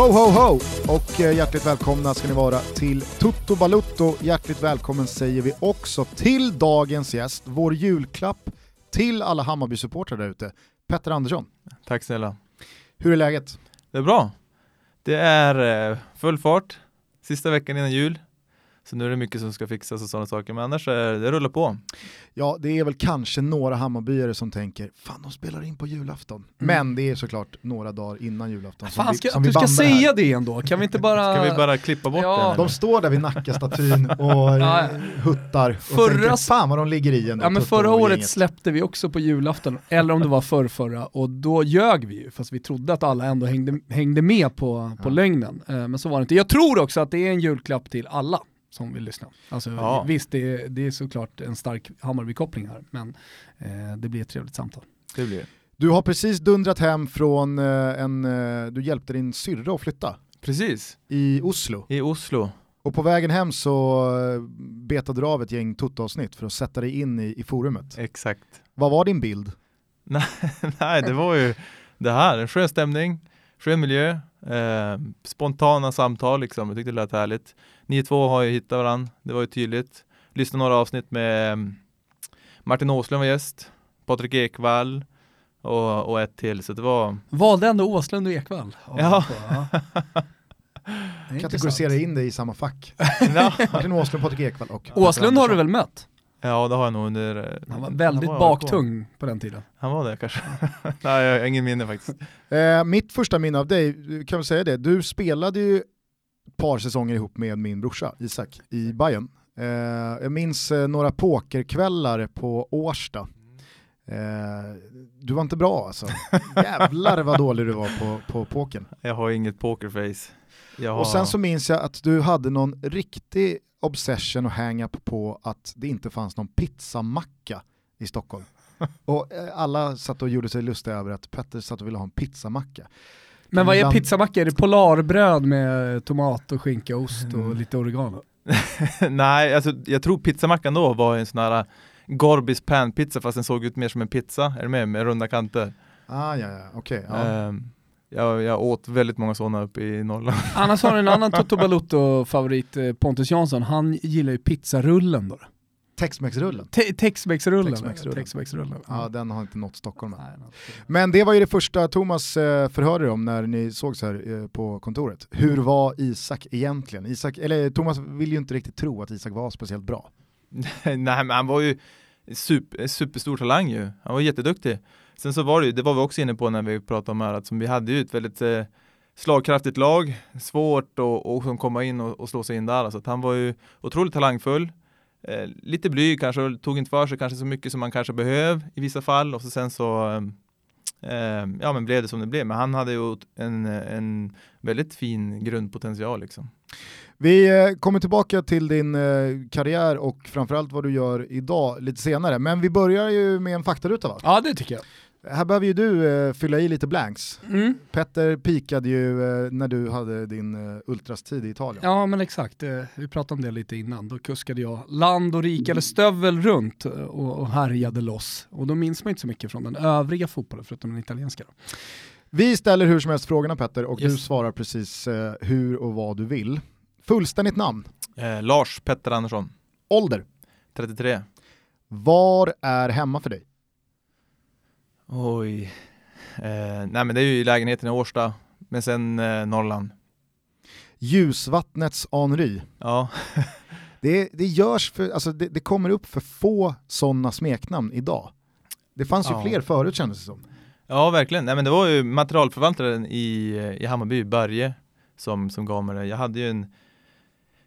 Ho, ho, ho! Och eh, hjärtligt välkomna ska ni vara till Toto Balutto. Hjärtligt välkommen säger vi också till dagens gäst, vår julklapp till alla Hammarby-supportrar där ute, Petter Andersson. Tack snälla. Hur är läget? Det är bra. Det är eh, full fart, sista veckan innan jul. Så nu är det mycket som ska fixas och sådana saker, men annars är det rullar på. Ja, det är väl kanske några Hammarbyare som tänker, fan de spelar in på julafton. Mm. Men det är såklart några dagar innan julafton som Fan, vi, ska, som vi du ska säga här. det ändå, kan vi inte bara... Ska vi bara klippa bort Ja. den? De står där vid Nackastatyn och Ja. huttar och Förra- tänker, fan vad de ligger i ändå. Ja men förra året gänget." släppte vi också på julafton, eller om det var förrförra, och då ljög vi ju, fast vi trodde att alla ändå hängde, hängde med på, på Ja. lögnen. Eh, Men så var det inte. Jag tror också att det är en julklapp till alla som vill lyssna. Alltså, Ja. Visst, det är, det är såklart en stark Hammarby-koppling här, men eh, det blir ett trevligt samtal. Det blir. Du har precis dundrat hem från eh, en, eh, du hjälpte din syrra att flytta Precis, i Oslo. i Oslo. Och på vägen hem så eh, betade du av ett gäng tuttoavsnitt för att sätta dig in i, i forumet. Exakt. Vad var din bild? Nej, det var ju det här, en skön stämning, skön miljö, eh, spontana samtal liksom. Jag tyckte det lät härligt. Ni två har ju hittat varandra, det var ju tydligt. Lyssnade några avsnitt med mm, Martin Åslund var gäst, Patrik Ekwall och, och ett till, så det var Valde ändå Åslund och Ekvall. Ja. Kategorisera in dig i samma fack. Martin Åslund, Patrik Ekwall och Åslund har du väl mött? Ja, det har jag nog under... Han var väldigt var baktung på den tiden. Han var det kanske. Nej, jag har ingen minne faktiskt. Eh, mitt första minne av dig, kan vi säga det, du spelade ju par säsonger ihop med min brorsa Isak i Bayern. Eh, jag minns eh, några pokerkvällar på Årsta. Eh, du var inte bra alltså. Jävlar vad dålig du var på, på pokern. Jag har inget pokerface. Har... Och sen så minns jag att du hade någon riktig obsession och hang-up på att det inte fanns någon pizzamacka i Stockholm. Och eh, alla satt och gjorde sig lustiga över att Petter satt och ville ha en pizzamacka. Men vad är pizzamacka? Är det polarbröd med tomat och skinka, ost och Mm. lite oregano? Nej, alltså jag tror pizzamackan då var en sån här Gorbis panpizza fast den såg ut mer som en pizza, är du med? Med runda kanter. Ah, ja, ja, okej. ja. Ehm, jag, jag åt väldigt många sådana uppe i Norrland. Annars har du en annan Toto Balutto-favorit, eh, Pontus Jansson. Han gillar ju pizzarullen då. Tex-Mex-rullen. Te- Tex-Mex-rullen. Tex-Mex-rullen. Ja, den har inte nått Stockholm än. Men det var ju det första Thomas eh, förhörde om när ni sågs här eh, på kontoret. Hur var Isak egentligen? Isak, eller Thomas vill ju inte riktigt tro att Isak var speciellt bra. Nej men han var ju super, superstor talang ju. Han var jätteduktig. Sen så var det ju, det var vi också inne på när vi pratade om här, att som vi hade ju ett väldigt eh, slagkraftigt lag, svårt att och, som komma in och, och slå sig in där. Så att han var ju otroligt talangfull. Eh, lite blyg kanske, och tog inte för sig kanske så mycket som man kanske behöv i vissa fall. Och så sen så eh, eh, ja men blev det som det blev. Men han hade ju en, en väldigt fin grundpotential liksom. Vi eh, kommer tillbaka till din karriär och framförallt vad du gör idag lite senare. Men vi börjar ju med en faktaruta va? Ja, det tycker jag. Här behöver ju du eh, fylla i lite blanks. Mm. Petter pikade ju eh, när du hade din eh, ultrastid i Italien. Ja men exakt, Eh, vi pratade om det lite innan. Då kuskade jag land och rike, eller stövel runt eh, och och härjade loss. Och då minns man inte så mycket från den övriga fotbollen förutom den italienska. Då. Vi ställer hur som helst frågorna Petter och du Yes. svarar precis eh, hur och vad du vill. Fullständigt namn, Eh, Lars Petter Andersson, ålder, 33. var är hemma för dig? Oj. Eh, nej men det är ju lägenheten i Årsta, men sen eh, Norrland. Ljusvattnets Henri. Ja, Det, det görs för, alltså det, det kommer upp för få sådana smeknamn idag. Det fanns ju Ja. fler förut kändes det som. ja verkligen. Nej men det var ju materialförvaltaren i, i Hammarby, Börje, som, som gav mig det. Jag hade ju en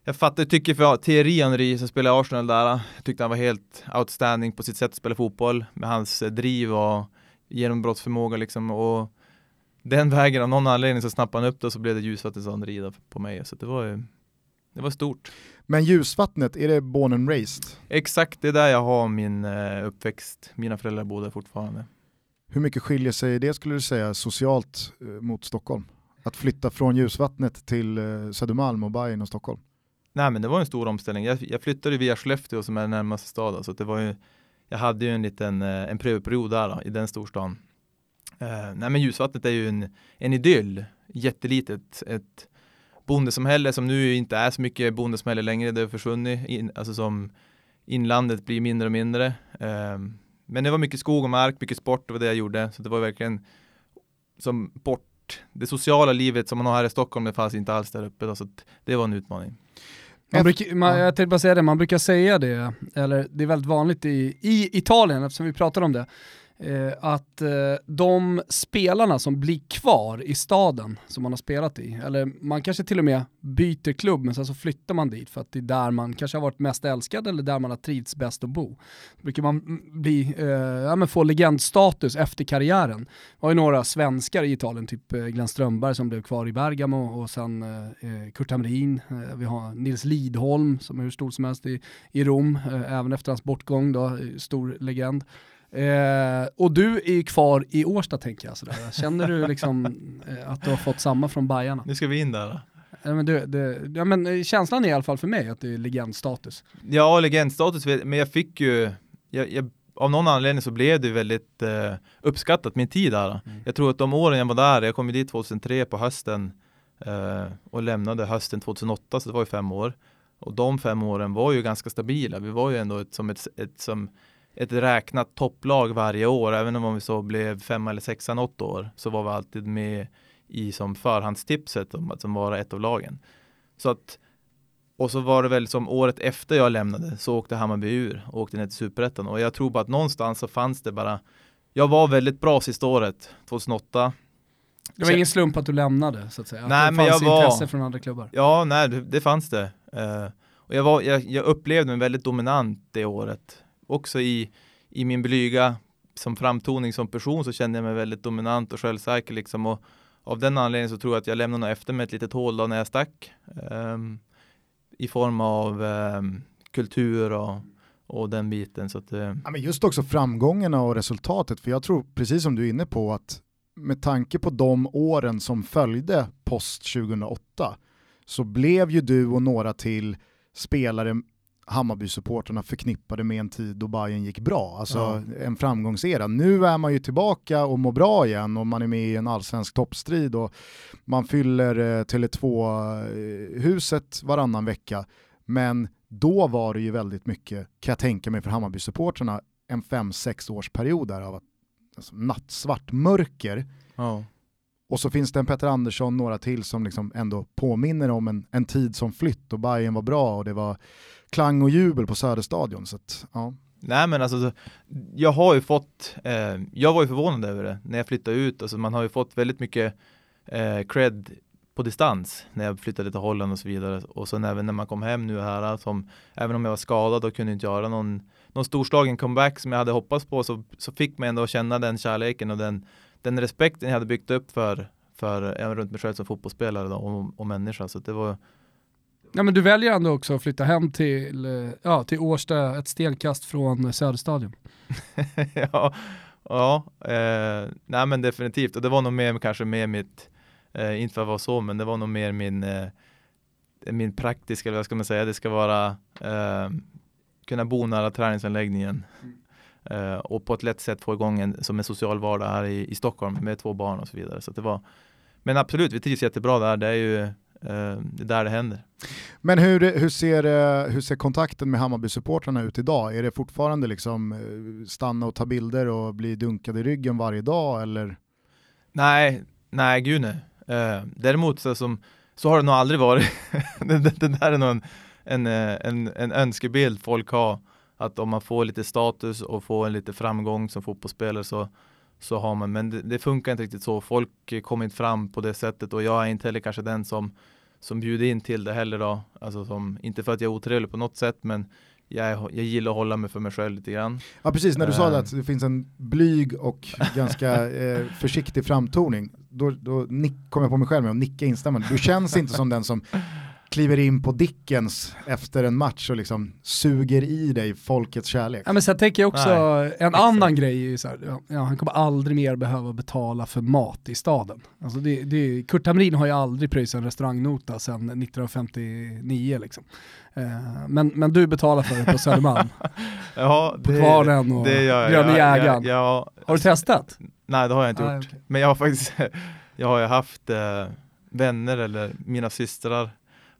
jag fattar, tycker för Thierry Henry som spelar i Arsenal där, jag tyckte han var helt outstanding på sitt sätt att spela fotboll med hans eh, driv och genombrottsförmåga liksom och den vägen av någon anledning så snappade han upp det och så blev det då på mig så det var ju det var stort. Men ljusvattnet, är det born and raised? Exakt, det är där jag har min eh, uppväxt. Mina föräldrar bor där fortfarande. Hur mycket skiljer sig det skulle du säga socialt eh, mot Stockholm? Att flytta från ljusvattnet till eh, Södermalm och Bayern och Stockholm? Nej men det var en stor omställning. Jag, jag flyttade via Skellefteå som är närmaste stad. Så att det var ju, jag hade ju en liten eh, en prövoperiod där då, i den storstan. Eh, nej men ljusvattnet är ju en, en idyll jättelitet. Ett bondesamhälle som nu inte är så mycket bondesamhälle längre, det har försvunnit. In, alltså som inlandet blir mindre och mindre. Eh, men det var mycket skog och mark, mycket sport, det var det jag gjorde. Så det var verkligen som bort, det sociala livet som man har här i Stockholm, det fanns inte alls där uppe. Då, så det var en utmaning. Man brukar, man, jag tänkte bara säga det, man brukar säga det, eller det är väldigt vanligt i, i Italien eftersom vi pratar om det, Eh, att eh, de spelarna som blir kvar i staden som man har spelat i, eller man kanske till och med byter klubb men sen så flyttar man dit för att det är där man kanske har varit mest älskad eller där man har trivts bäst att bo. Då brukar man mm, bli, eh, ja, men få legendstatus efter karriären. Det var ju några svenskar i Italien, typ eh, Glenn Strömberg som blev kvar i Bergamo och sen eh, eh Kurt Hamrin, eh, vi har Nils Lidholm som är hur stor som helst i, i Rom, eh, även efter hans bortgång då, eh, stor legend. Eh, och du är ju kvar i Årsta tänker jag. Sådär. Känner du liksom eh, att du har fått samma från Bajarna? Nu ska vi in där. Ja men, du, det, ja men eh, känslan är i alla fall för mig att det är legendstatus. Ja, legendstatus, men jag fick ju, jag, jag, av någon anledning så blev det väldigt eh, uppskattat min tid där. Mm. Jag tror att de åren jag var där, jag kom dit 2003 på hösten eh, och lämnade hösten 2008, så det var ju fem år. Och de fem åren var ju ganska stabila. Vi var ju ändå ett, som ett, ett som ett räknat topplag varje år. Även om vi så blev femma eller sexa något år så var vi alltid med i som förhandstipset om att som vara ett av lagen. Så att och så var det väl som året efter jag lämnade så åkte Hammarby ur och åkte ner till Superettan och jag tror bara att någonstans så fanns det bara Jag var väldigt bra sista året, 2008 Det var ingen slump att du lämnade så att säga? Nej att det men jag var intresse från andra klubbar? Ja, nej det, det fanns det uh, Och jag, var, jag, jag upplevde mig väldigt dominant det året också i, i min blyga som framtoning som person så kände jag mig väldigt dominant och självsäker liksom och av den anledningen så tror jag att jag lämnade efter mig ett litet hål då när jag stack um, i form av um, kultur och, och den biten. Så att, uh... ja, men just också framgångarna och resultatet, för jag tror precis som du är inne på att med tanke på de åren som följde post 2008 så blev ju du och några till spelare Hammarby-supporterna förknippade med en tid då Bayern gick bra, alltså ja. en framgångsera. Nu är man ju tillbaka och mår bra igen och man är med i en allsvensk toppstrid och man fyller eh, Tele2-huset varannan vecka. Men då var det ju väldigt mycket, kan jag tänka mig för Hammarby-supporterna, en fem sex års period där av att, alltså, nattsvart mörker. Ja. Och så finns det en Petter Andersson, några till som liksom ändå påminner om en, en tid som flytt och Bayern var bra och det var klang och jubel på Söderstadion. Så att, ja. Nej men alltså, jag har ju fått, eh, jag var ju förvånad över det när jag flyttade ut, alltså man har ju fått väldigt mycket eh, cred på distans när jag flyttade till Holland och så vidare. Och sen även när man kom hem nu här, som, även om jag var skadad och kunde inte göra någon, någon storslagen comeback som jag hade hoppats på, så, så fick man ändå känna den kärleken och den, den respekten jag hade byggt upp för, för även runt mig själv som fotbollsspelare då, och, och människa. Så det var, Ja, men du väljer ändå också att flytta hem till, eh, ja, till Årsta, ett stenkast från Söderstadion. ja, ja eh, nej men definitivt. Och det var nog mer kanske med mitt, eh, inte för att vara så, men det var nog mer min, eh, min praktiska, vad ska man säga, det ska vara eh, kunna bo nära träningsanläggningen. Mm. Och på ett lätt sätt få igång en som en social vardag här i, i Stockholm med två barn och så vidare. Så det var, men absolut, vi trivs jättebra där. Det är ju det är där det händer. Men hur, hur, ser, eh, hur ser kontakten med Hammarby-supportrarna ut idag? Är det fortfarande liksom eh, stanna och ta bilder och bli dunkad i ryggen varje dag eller? Nej, nej gud nej. däremot så, som, så har det nog aldrig varit. det, det, det, där är nog en, en, en, en önskebild folk har. Att om man får lite status och får en lite framgång som fotbollsspelare så, så har man, men det, det, funkar inte riktigt så. Folk kommer inte fram på det sättet och jag är inte heller kanske den som som bjuder in till det heller då. Alltså som, inte för att jag är otrevlig på något sätt men jag, jag gillar att hålla mig för mig själv lite grann. Ja precis, när du uh, sa det att det finns en blyg och ganska eh, försiktig framtoning, då, då kom jag på mig själv med att nicka instämmande. Du känns inte som den som kliver in på Dickens efter en match och liksom suger i dig folkets kärlek. Ja, men sen tänker jag också, Nej, en exakt. annan grej är ju så här, ja, han kommer aldrig mer behöva betala för mat i staden. Alltså det, det, Kurt Hamrin har ju aldrig pröjsat en restaurangnota sedan 1959 liksom. Eh, men, men du betalar för det på Södermalm. ja, det, på Kvarnen och det gör Gröna jägaren. Ja, har du testat? Nej det har jag inte gjort. Ah, okay. Men jag har faktiskt, jag har ju haft eh, vänner eller mina systrar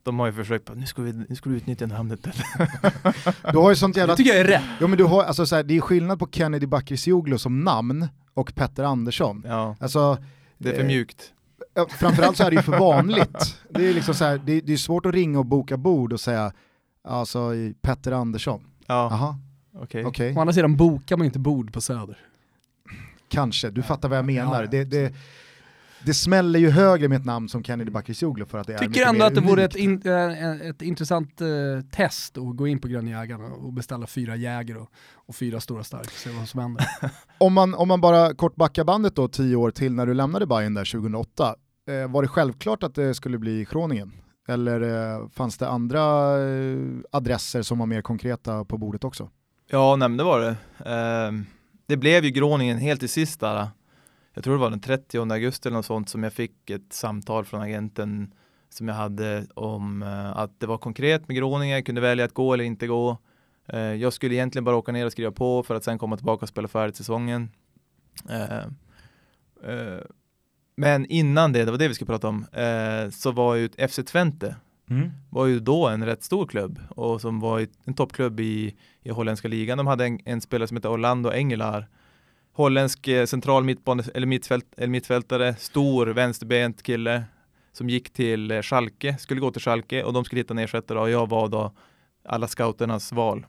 de har ju försökt, nu ska, vi, nu ska du utnyttja namnet. du har ju sånt jävla... Det tycker jag är rätt. Ja men du har, alltså så här, det är skillnad på Kennedy Bakircioglu som namn och Petter Andersson. Ja, alltså, det är för mjukt. Ja, framförallt så är det ju för vanligt. Det är, liksom så här, det, det, är svårt att ringa och boka bord och säga alltså Petter Andersson. Ja. Aha. Okej. Okay. okay. Å andra sidan bokar man inte bord på Söder. Kanske, du fattar vad jag menar. Ja, det, det, det smäller ju högre med ett namn som Kennedy Bakircioglu för att det Tycker är Tycker ändå att det vore ett, in, äh, ett intressant äh, test att gå in på Grönjägarna och beställa fyra Jäger och, och fyra Stora Stark och se vad som händer. om, man, om man bara kort backar bandet då tio år till när du lämnade Bayern där 2008, eh, var det självklart att det skulle bli Groningen? Eller eh, fanns det andra eh, adresser som var mer konkreta på bordet också? Ja, nej, det var det. Det blev ju Groningen helt till sist där jag tror det var den 30 augusti eller något sånt som jag fick ett samtal från agenten som jag hade om uh, att det var konkret med Groningen, jag kunde välja att gå eller inte gå. Uh, jag skulle egentligen bara åka ner och skriva på för att sen komma tillbaka och spela färdigt säsongen. Uh, men innan det, det var det vi skulle prata om, så var ju FC Twente mm. var ju då en rätt stor klubb och som var en toppklubb i, i holländska ligan. De hade en, en spelare som heter Orlando Engelar holländsk eh, central mittbane, eller, mittfält, eller mittfältare, stor vänsterbent kille som gick till eh, Schalke, skulle gå till Schalke och de skulle hitta en ersättare och jag var då alla scouternas val.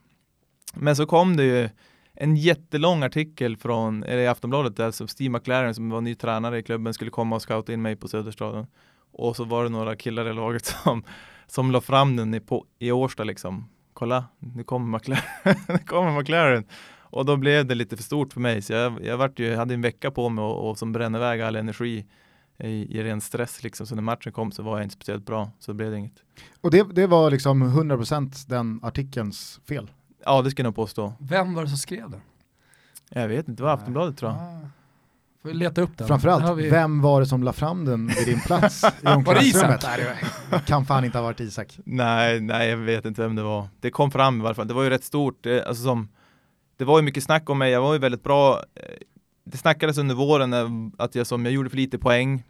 Men så kom det ju en jättelång artikel från, eller i Aftonbladet där som Steve McLaren som var ny tränare i klubben skulle komma och scouta in mig på Söderstaden. Och så var det några killar i laget som, som la fram den i, på, i Årsta liksom. Kolla, nu kommer McLaren. nu kommer McLaren. Och då blev det lite för stort för mig så jag, jag, vart ju, hade en vecka på mig och, och som brände iväg all energi i, i ren stress liksom. Så när matchen kom så var jag inte speciellt bra så det blev det inget. Och det, det var liksom 100% den artikelns fel? Ja det skulle jag nog påstå. Vem var det som skrev den? Jag vet inte, det var Aftonbladet tror jag. Ah. Får leta upp den. Framförallt, vi... vem var det som la fram den vid din plats i omklädningsrummet? kan fan inte ha varit Isak. Nej, nej jag vet inte vem det var. Det kom fram i varje fall. Det var ju rätt stort, alltså som det var ju mycket snack om mig, jag var ju väldigt bra. Eh, det snackades under våren eh, att jag, som, jag gjorde för lite poäng.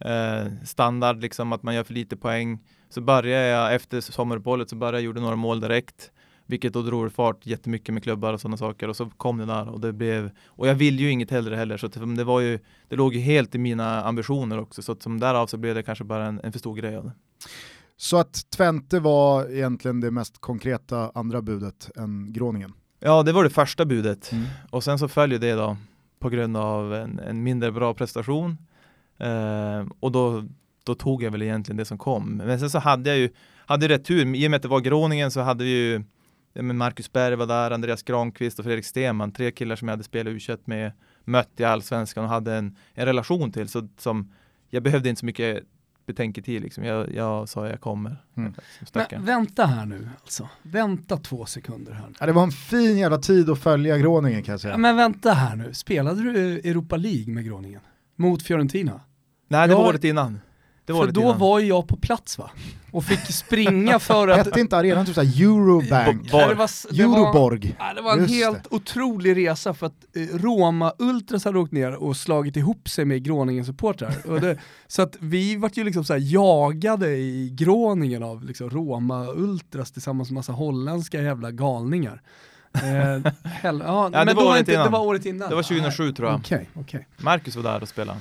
Eh, standard liksom att man gör för lite poäng. Så började jag efter sommaruppehållet så började jag gjorde några mål direkt. Vilket då drog fart jättemycket med klubbar och sådana saker och så kom det där och det blev och jag vill ju inget hellre heller så det var ju det låg ju helt i mina ambitioner också så att som därav så blev det kanske bara en, en för stor grej av det. Så att Twente var egentligen det mest konkreta andra budet än Groningen? Ja, det var det första budet. Mm. Och sen så följer det då på grund av en, en mindre bra prestation. Eh, och då, då tog jag väl egentligen det som kom. Men sen så hade jag ju hade rätt tur. I och med att det var Groningen så hade vi ju Marcus Berg var där, Andreas Granqvist och Fredrik Stenman. Tre killar som jag hade spelat u med, mött i Allsvenskan och hade en, en relation till. Så som, jag behövde inte så mycket betänketid liksom. Jag, jag sa jag kommer. Mm. Men vänta här nu alltså. Vänta två sekunder här. Ja, det var en fin jävla tid att följa Groningen kan jag säga. Ja, men vänta här nu, spelade du Europa League med Groningen? Mot Fiorentina? Nej, det var året innan. Det var för då innan. var ju jag på plats va? Och fick springa för att... Hette inte arenan typ såhär Eurobank? Nej, det var, det Euroborg? Var, det var en Just helt det. otrolig resa för att eh, Roma Ultras hade åkt ner och slagit ihop sig med Groningen supportrar. så att vi vart ju liksom så jagade i Groningen av liksom Roma Ultras tillsammans med massa holländska jävla galningar. eh, hell, ja, ja, men det, var året inte, innan. det var året innan. Det var 2007 tror jag. Okay, okay. Marcus var där och spelade.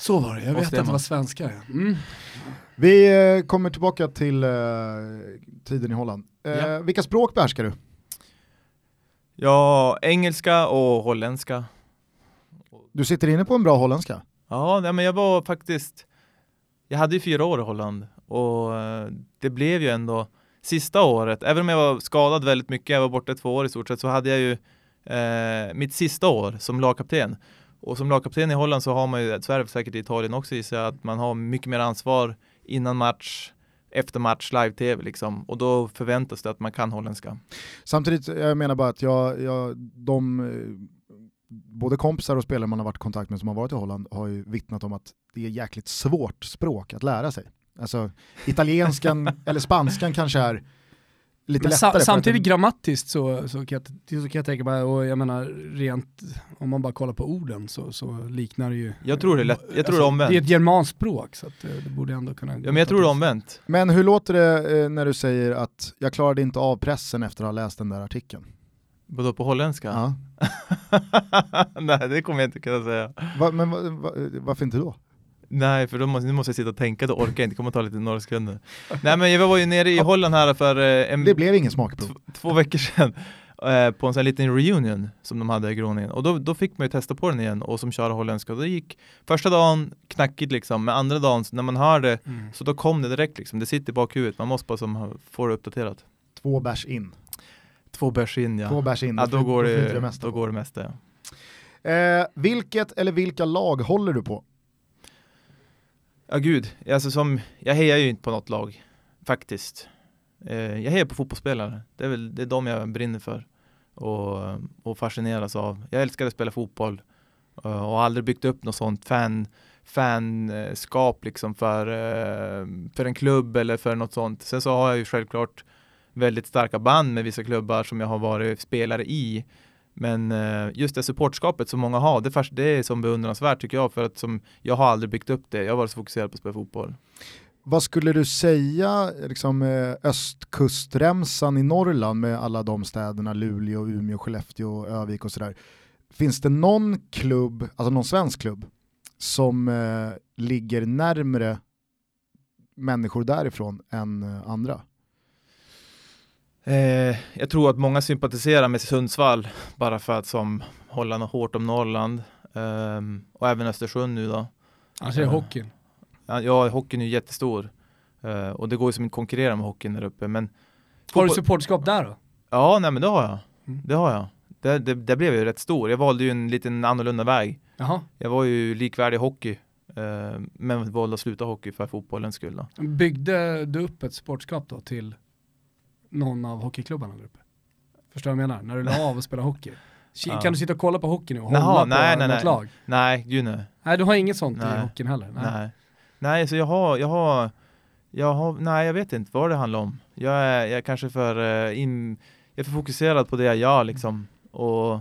Så var det, jag vet att det var svenskar. Mm. Vi eh, kommer tillbaka till uh, tiden i Holland. Uh, ja. Vilka språk behärskar du? Ja, engelska och holländska. Du sitter inne på en bra holländska? Ja, men jag var faktiskt, jag hade ju fyra år i Holland och det blev ju ändå sista året, även om jag var skadad väldigt mycket, jag var borta två år i stort sett, så hade jag ju eh, mitt sista år som lagkapten. Och som lagkapten i Holland så har man ju, så är det säkert i Italien också gissar jag, att man har mycket mer ansvar innan match, efter match, live-tv liksom. Och då förväntas det att man kan holländska. Samtidigt, jag menar bara att jag, jag de både kompisar och spelare man har varit i kontakt med som har varit i Holland har ju vittnat om att det är jäkligt svårt språk att lära sig. Alltså italienskan eller spanskan kanske är lite sa, lättare. samtidigt grammatiskt så, så, kan jag, så kan jag tänka mig, och jag menar rent, om man bara kollar på orden så, så liknar det ju... Jag tror det är lätt- jag tror det är omvänt. Det är ett germanskt språk så att, eh, det borde ändå kunna... Ja men jag tror det är omvänt. Men hur låter det eh, när du säger att jag klarade inte av pressen efter att ha läst den där artikeln? Vadå på holländska? Ja. Nej det kommer jag inte kunna säga. Va, men va, va, varför inte då? Nej för då måste, nu måste jag sitta och tänka, då orkar jag inte, det kommer ta lite några sekunder. Nej men jag var ju nere i Holland här för eh, en, Det blev ingen smakprov. två veckor sedan eh, på en sån här liten reunion som de hade i Groningen och då, då fick man ju testa på den igen och som köra holländska och det gick första dagen knackigt liksom men andra dagen när man hör det Mm. så då kom det direkt liksom, det sitter i bakhuvudet, man måste bara som, få det uppdaterat. Två bärs in. Två bärs in ja. Två bärs in. ja då, går det, mesta då går det mesta ja. Eh, vilket eller vilka lag håller du på? Ja gud, alltså som, jag hejar ju inte på något lag faktiskt. Eh, jag hejar på fotbollsspelare, det är väl det är de jag brinner för och, och fascineras av. Jag älskar att spela fotboll eh, och har aldrig byggt upp något sånt fan, fanskap liksom för, eh, för en klubb eller för något sånt. Sen så har jag ju självklart väldigt starka band med vissa klubbar som jag har varit spelare i. Men eh, just det supportskapet som många har, det, det är som beundransvärt tycker jag för att som, jag har aldrig byggt upp det. Jag har varit så fokuserad på att spela fotboll. Vad skulle du säga, liksom, eh, östkustremsan i Norrland med alla de städerna, Luleå, Umeå, Skellefteå, Övik och sådär. Finns det någon klubb, alltså någon svensk klubb, som eh, ligger närmre människor därifrån än eh, andra? Eh, jag tror att många sympatiserar med Sundsvall bara för att som hålla något hårt om Norrland ehm, och även Östersund nu då. Alltså är Ja. hockeyn. Ja, hockeyn är ju jättestor eh, och det går ju som inte att konkurrera med hockeyn där uppe. Men Har du supportskap där då? Ja, nej men det har jag. Mm. Det har jag. Det, det, det blev jag ju rätt stor. Jag valde ju en liten annorlunda väg. Jaha. Jag var ju likvärdig hockey eh, men valde att sluta hockey för fotbollens skull då. Byggde du upp ett supportskap då till någon av hockeyklubbarna där uppe? Förstår du vad jag menar? När du la av att spela hockey. Ki- Ja. Kan du sitta och kolla på hockey nu och Jaha, hålla på nej, nej, något nej. lag? Nej, gud nej. Nej, du har inget sånt i Nej. hockeyn heller? Nej. Nej, så jag har, jag har, jag har, nej jag vet inte vad det handlar om. Jag är, jag är kanske för, eh, in, jag är för fokuserad på det jag gör liksom. Och,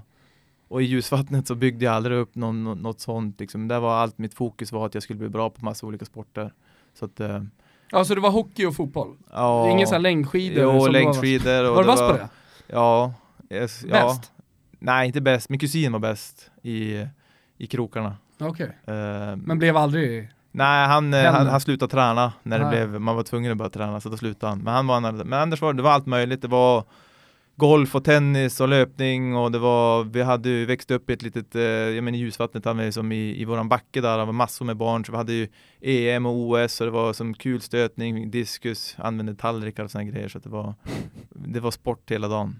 och i ljusvattnet så byggde jag aldrig upp någon, nå- något sånt liksom. Där var allt mitt fokus var att jag skulle bli bra på massa olika sporter. Så att, eh, Alltså det var hockey och fotboll? ja. Ingen sån här längdskidor? Jo, längdskidor. Var du vass på det? Ja. Yes, ja. Bäst? Nej, inte bäst. Min kusin var bäst i, i krokarna. Okej. Eh, Men blev aldrig... Nej, han, eh, han, han slutade träna när det blev, man var tvungen att börja träna så då slutade han. Men han var en, men annars var det var allt möjligt. Det var golf och tennis och löpning och det var, vi hade ju växt upp i ett litet, eh, jag menar i ljusvattnet hade vi som i, i våran backe där, det var massor med barn så vi hade ju EM och OS och det var som kulstötning, diskus, använde tallrikar och sådana grejer så det var, det var sport hela dagen.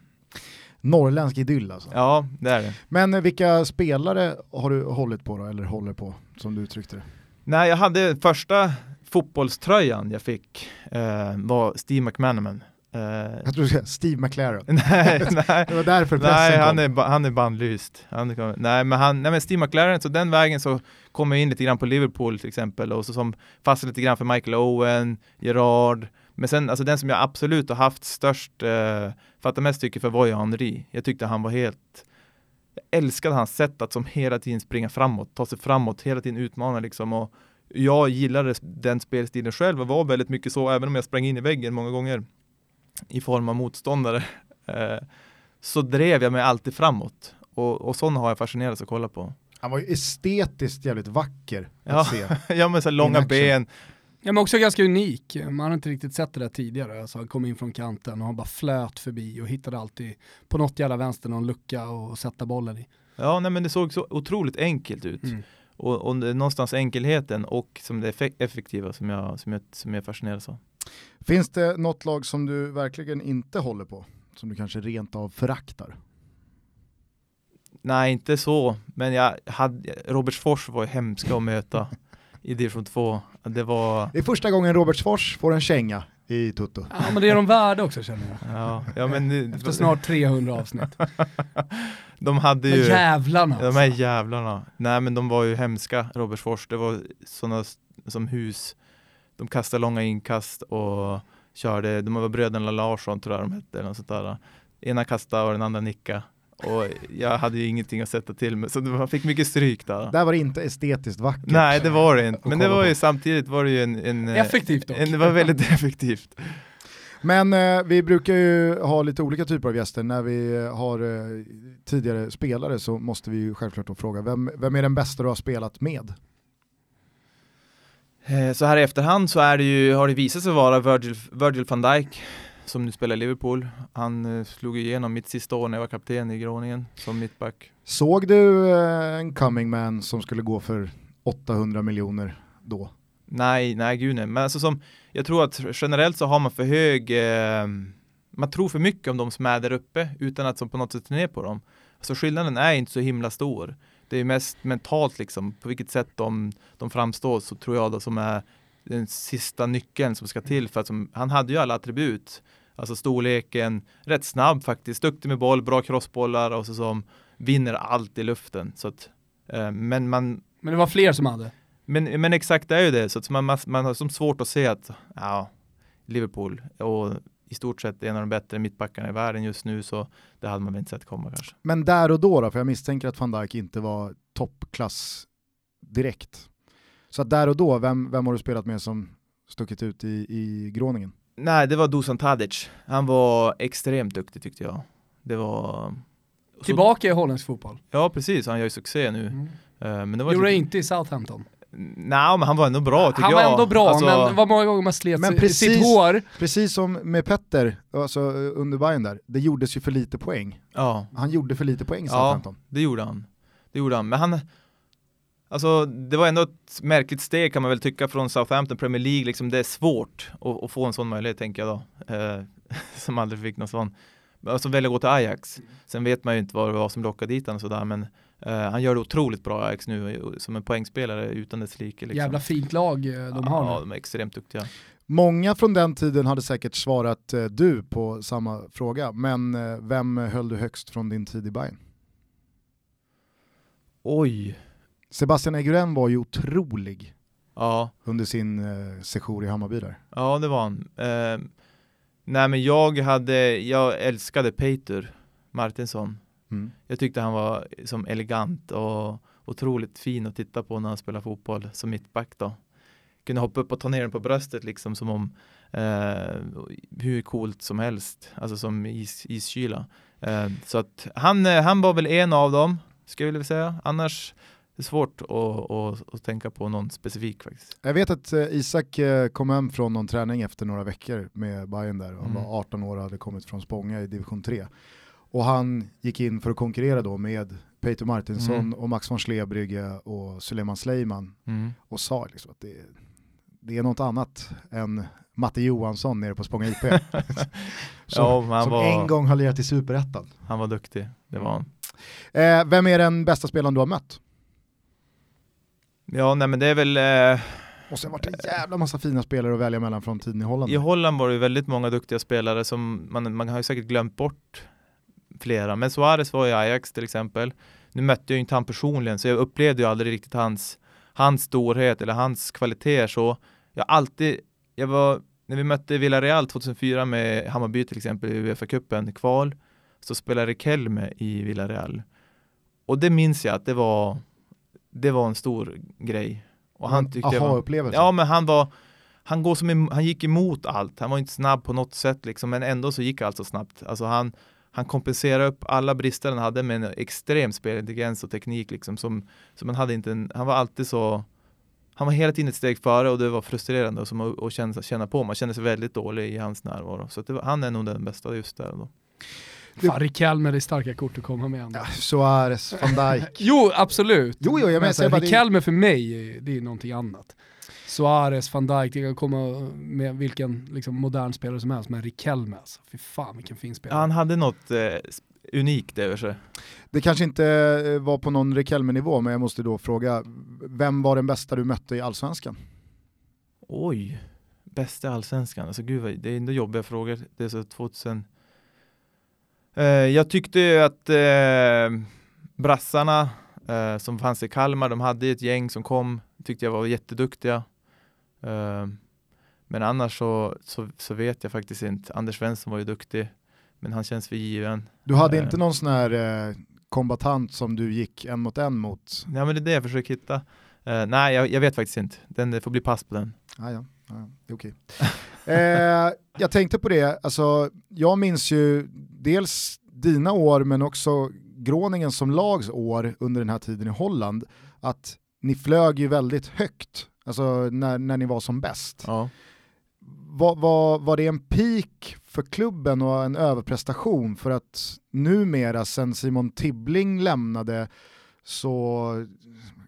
Norrländsk idyll alltså. Ja, det är det. Men eh, vilka spelare har du hållit på då, eller håller på, som du uttryckte det? Nej, jag hade första fotbollströjan jag fick eh, var Steve McManaman. Eh, Jag tror du ska Steve McLaren. nej, nej. Det var därför pressen Nej, kom. han är, han är bandlyst. Han är, nej, men han, nej men Steve McLaren, så den vägen så kom jag in lite grann på Liverpool till exempel och så som fastnade lite grann för Michael Owen, Gerard. Men sen, alltså den som jag absolut har haft störst, eh, fattar mest tycker för var ju Henri. Jag tyckte han var helt, jag älskade hans sätt att som hela tiden springa framåt, ta sig framåt, hela tiden utmana liksom och jag gillade den spelstilen själv och var väldigt mycket så, även om jag sprang in i väggen många gånger i form av motståndare. Eh, så drev jag mig alltid framåt. Och, och sådana har jag fascinerats att kolla på. Han var ju estetiskt jävligt vacker Ja. att se. ja men så långa ben. Ja men också ganska unik, man har inte riktigt sett det där tidigare. Alltså, han kom in från kanten och han bara flöt förbi och hittade alltid på något jävla vänster någon lucka och sätta bollen i. Ja nej men det såg så otroligt enkelt ut. Mm. Och, och någonstans enkelheten och som det effek- effektiva som jag, som jag, som jag fascineras av. Finns det något lag som du verkligen inte håller på? Som du kanske rent av föraktar? Nej inte så, men jag hade, Robertsfors var ju hemska att möta i division 2. Det var, Det är första gången Robertsfors får en känga i Tutto. Ja men det är de värda också känner jag. ja, ja men det- Efter snart 300 avsnitt. de hade ju jävlarna Ja, de alltså. här jävlarna. Nej men de var ju hemska, Robertsfors. Det var sådana som hus. De kastade långa inkast och körde, de var bröderna Larsson tror jag de hette, eller något sånt där. Ena kastade och den andra nickade. Och jag hade ju ingenting att sätta till med, så man fick mycket stryk där. Där var det inte estetiskt vackert. Nej, det var det inte. Men det var ju samtidigt var det ju en... en effektivt dock. En, det var väldigt effektivt. Men eh, vi brukar ju ha lite olika typer av gäster. När vi har eh, tidigare spelare så måste vi ju självklart då fråga, vem, vem är den bästa du har spelat med? Eh, så här i efterhand så är det ju, har det visat sig vara Virgil, Virgil van Dijk som nu spelar i Liverpool. Han eh, slog igenom mitt sista år när jag var kapten i Groningen som mittback. Såg du eh, en coming man som skulle gå för 800 miljoner då? Nej, nej gud nej. Men alltså som, jag tror att generellt så har man för hög, eh, man tror för mycket om de som är där uppe utan att som på något sätt ner på dem. Så skillnaden är inte så himla stor. Det är mest mentalt liksom, på vilket sätt de, de framstår så tror jag det som är den sista nyckeln som ska till för att som, han hade ju alla attribut. Alltså storleken, rätt snabb faktiskt, duktig med boll, bra crossbollar och så som vinner allt i luften. Så att, eh, men man Men det var fler som hade? Men, men exakt det är ju det, så att man, man, man har som svårt att se att ja, Liverpool och i stort sett en av de bättre mittbackarna i världen just nu så det hade man väl inte sett komma kanske. Men där och då då, för jag misstänker att van Dijk inte var toppklass direkt. Så att där och då, vem, vem har du spelat med som stuckit ut i, i gråningen? Nej, det var Dusan Tadic. Han var extremt duktig tyckte jag. Det var... Tillbaka i holländsk fotboll? Ja, precis. Han gör ju succé nu. Mm. Uh, men det var Gjorde det inte i Southampton? Nej, men han var ändå bra tycker jag. Han var ändå bra, alltså... men var många gånger man slet men precis, sitt hår. Precis som med Petter, alltså under Bayern där, det gjordes ju för lite poäng. Ja. Han gjorde för lite poäng Southampton. Ja, det gjorde han. Det gjorde han, men han, Alltså det var ändå ett märkligt steg kan man väl tycka från Southampton Premier League, liksom det är svårt att, att få en sån möjlighet tänker jag då. Eh, som aldrig fick någon sån. Alltså välja att gå till Ajax. Sen vet man ju inte vad det var som lockade dit och sådär men eh, han gör det otroligt bra Ajax nu som en poängspelare utan dess like. Liksom. Jävla fint lag eh, de har Ja, de är extremt duktiga. Många från den tiden hade säkert svarat eh, du på samma fråga, men eh, vem höll du högst från din tid i Bayern? Oj. Sebastian Eguren var ju otrolig ja. under sin eh, sejour i Hammarby där. Ja, det var han. Eh, nej, men jag hade, jag älskade Peter Martinsson. Mm. Jag tyckte han var som elegant och otroligt fin att titta på när han spelar fotboll som mittback då. Kunde hoppa upp och ta ner den på bröstet liksom som om eh, hur coolt som helst, alltså som is, iskyla. Eh, så att han, eh, han var väl en av dem, skulle jag vilja säga. Annars det är svårt att, att, att, tänka på någon specifik faktiskt. Jag vet att eh, Isak eh, kom hem från någon träning efter några veckor med Bayern där. Han mm. var 18 år och hade kommit från Spånga i division 3. Och han gick in för att konkurrera då med Peter Martinsson mm. och Max von Slebrygge och Suleiman Sleiman mm. och sa liksom att det, det är något annat än Matte Johansson nere på Spånga IP. som, ja, som var, en gång har lirat i Superettan. Han var duktig, det var han. Eh, vem är den bästa spelaren du har mött? Ja, nej men det är väl... Eh, och sen var det en jävla massa fina spelare att välja mellan från tiden i Holland. I Holland var det väldigt många duktiga spelare som man, man har ju säkert glömt bort flera. Men Suarez var i Ajax till exempel. Nu mötte jag ju inte han personligen så jag upplevde ju aldrig riktigt hans, hans storhet eller hans kvaliteter så. Jag alltid, jag var, när vi mötte Villarreal 2004 med Hammarby till exempel i Uefa-cupen, kval, så spelade Kelme i Villarreal. Och det minns jag att det var det var en stor grej. Och han tyckte Aha-upplevelse? Ja, men han var han, går som, han gick emot allt, han var inte snabb på något sätt liksom, men ändå så gick allt så snabbt. Alltså han, han kompenserade upp alla brister han hade med en extrem spelintelligens och teknik liksom, som, som han hade inte en, han var alltid så han var hela tiden ett steg före och det var frustrerande och som att, att känna, känna på, man kände sig väldigt dålig i hans närvaro. Så var, han är nog den bästa just där då. Fan, Riquelme är starka kort att komma med ändå. Ja, Suarez, van Dijk. jo, absolut. Jo, jo, jag men säger Riquelme för mig, det är någonting annat. Suarez, van Dijk, det kan komma med vilken liksom, modern spelare som helst, men Riquelme alltså, fy fan vilken fin spelare. Han hade något eh, unikt över sig. Det kanske inte eh, var på någon Riquelme-nivå, men jag måste då fråga, vem var den bästa du mötte i Allsvenskan? Oj, bästa Allsvenskan? Alltså gud, det är ändå jobbiga frågor. Det är så 2000 Eh, jag tyckte att eh, brassarna eh, som fanns i Kalmar, de hade ett gäng som kom, tyckte jag var jätteduktiga. Men annars så, så, så, vet jag faktiskt inte. Anders Svensson var ju duktig, men han känns för given. Du hade inte någon sån här eh, kombatant som du gick en mot en mot? Ja men det är det jag försöker hitta. Uh, nej, jag, jag, vet faktiskt inte. Den, det får bli pass på den. Ah, ja, ah, det är okej. eh, jag tänkte på det, alltså, jag minns ju dels dina år men också Groningen som lags år under den här tiden i Holland, att ni flög ju väldigt högt, alltså när, när ni var som bäst. Ja. Var, var, var det en peak för klubben och en överprestation för att numera sen Simon Tibbling lämnade så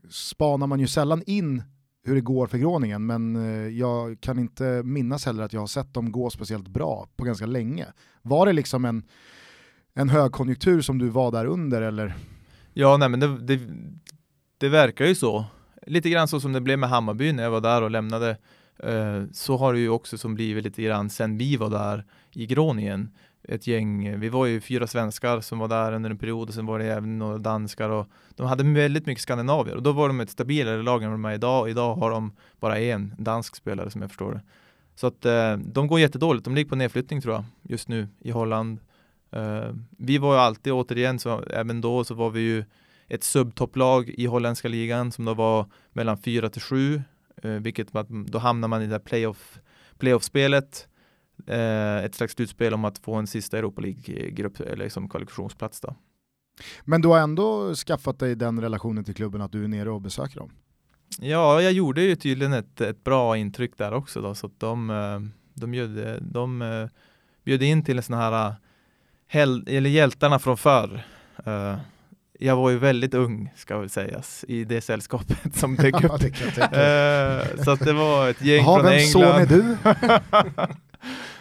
spanar man ju sällan in hur det går för Groningen men eh, jag kan inte minnas heller att jag har sett dem gå speciellt bra på ganska länge. Var det liksom en, en högkonjunktur som du var där under eller? Ja, nej men det, det, det verkar ju så. Lite grann så som det blev med Hammarby när jag var där och lämnade. Eh, så har det ju också som blivit lite grann sen vi var där i Groningen. Ett gäng, vi var ju fyra svenskar som var där under en period och sen var det även några danskar och de hade väldigt mycket skandinavier och då var de ett stabilare lag än vad de är idag och idag har de bara en dansk spelare som jag förstår det. Så att eh, de går jättedåligt, de ligger på nedflyttning tror jag just nu i Holland. Eh, vi var ju alltid återigen, så även då så var vi ju ett subtopplag i holländska ligan som då var mellan 4 till 7, uh, vilket då hamnar man i det playoff, playoff-spelet. Uh, ett slags slutspel om att få en sista Europa League-grupp eller liksom kvalifikationsplats då. Men du har ändå skaffat dig den relationen till klubben att du är nere och besöker dem? Ja, jag gjorde ju tydligen ett, ett bra intryck där också då, så att de, de, bjöd, de bjöd in till en sån här eller hjältarna från förr. Uh, jag var ju väldigt ung, ska väl sägas, i det sällskapet som dök upp. uh, så att det var ett gäng Aha, från vem England. son är du?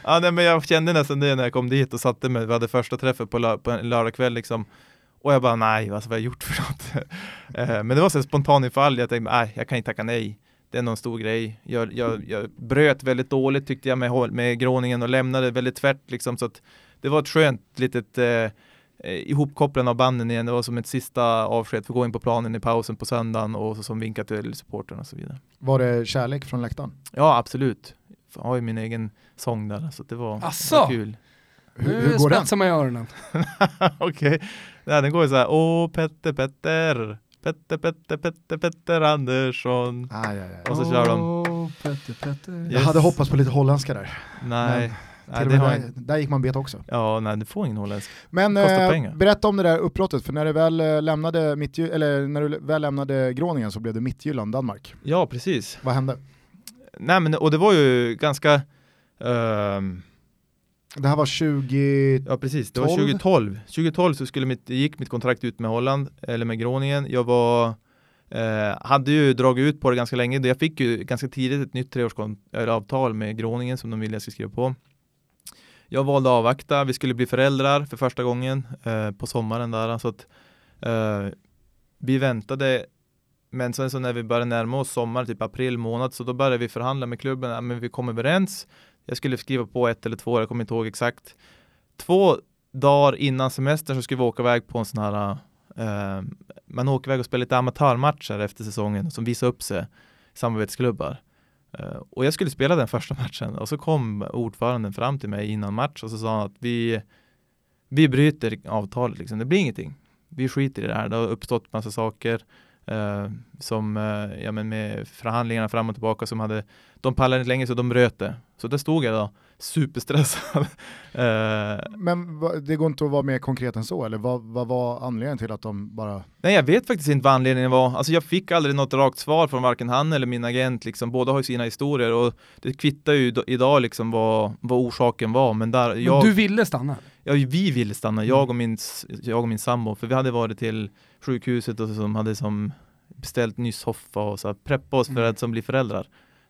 ja, nej, men jag kände nästan det när jag kom dit och satte mig, vi hade första träffet på, lö på en lördagkväll liksom. Och jag bara nej, alltså, vad har jag gjort för något? uh, men det var så spontant infall, jag tänkte nej, jag kan inte tacka nej. Det är någon stor grej. Jag, jag, jag bröt väldigt dåligt tyckte jag med, med gråningen och lämnade väldigt tvärt liksom så att det var ett skönt litet eh, eh ihopkopplande av banden igen. Det var som ett sista avsked för att gå in på planen i pausen på söndagen och så som vinkat till supporterna och så vidare. Var det kärlek från läktaren? Ja, absolut. Jag har ju min egen sång där så det var, Asså? var kul. Hur, hur går den? mig i öronen. Okej, okay. den går ju så här, åh Petter Petter, Petter Petter Petter Petter Andersson. Ah, ja, ja. Och så kör de. Petter, Petter. Yes. Jag hade hoppats på lite holländska där. Nej. Men Nej, det där, där, gick man bet också. Ja, nej du får ingen holländsk. Men eh, berätta om det där uppbrottet, för när du väl eh, lämnade, mitt, eller när du väl lämnade Groningen så blev det Mittjylland, Danmark. Ja, precis. Vad hände? Nej men, och det var ju ganska uh, det här var 2012? Ja precis, det var 2012. 2012 så skulle mitt, gick mitt kontrakt ut med Holland, eller med Groningen. Jag var Eh, hade ju dragit ut på det ganska länge. Jag fick ju ganska tidigt ett nytt treårsavtal med Groningen som de ville jag skulle skriva på. Jag valde att avvakta, vi skulle bli föräldrar för första gången eh, på sommaren där. Så att, eh, vi väntade, men sen så när vi började närma oss sommar, typ april månad, så då började vi förhandla med klubben, ja, men vi kom överens. Jag skulle skriva på ett eller två, jag kommer inte ihåg exakt. Två dagar innan semestern så skulle vi åka iväg på en sån här eh, man åker iväg och spelar lite amatörmatcher efter säsongen som visar upp sig samarbetsklubbar. Eh, och jag skulle spela den första matchen och så kom ordföranden fram till mig innan match och så sa han att vi, vi bryter avtalet, liksom. det blir ingenting. Vi skiter i det här, det har uppstått massa saker eh, som, eh, ja men med förhandlingarna fram och tillbaka som hade, de pallade inte längre så de bröt det. Så där stod jag då superstressad. uh, Men det går inte att vara mer konkret än så, eller vad, vad var anledningen till att de bara... Nej, jag vet faktiskt inte vad anledningen var. Alltså jag fick aldrig något rakt svar från varken han eller min agent, liksom. båda har ju sina historier och det kvittar ju idag liksom vad, vad orsaken var. Men, där, jag... Men du ville stanna? Ja, vi ville stanna, jag mm. och min, jag och min sambo, för vi hade varit till sjukhuset och som hade som beställt ny soffa och så preppa oss för mm. att som bli föräldrar.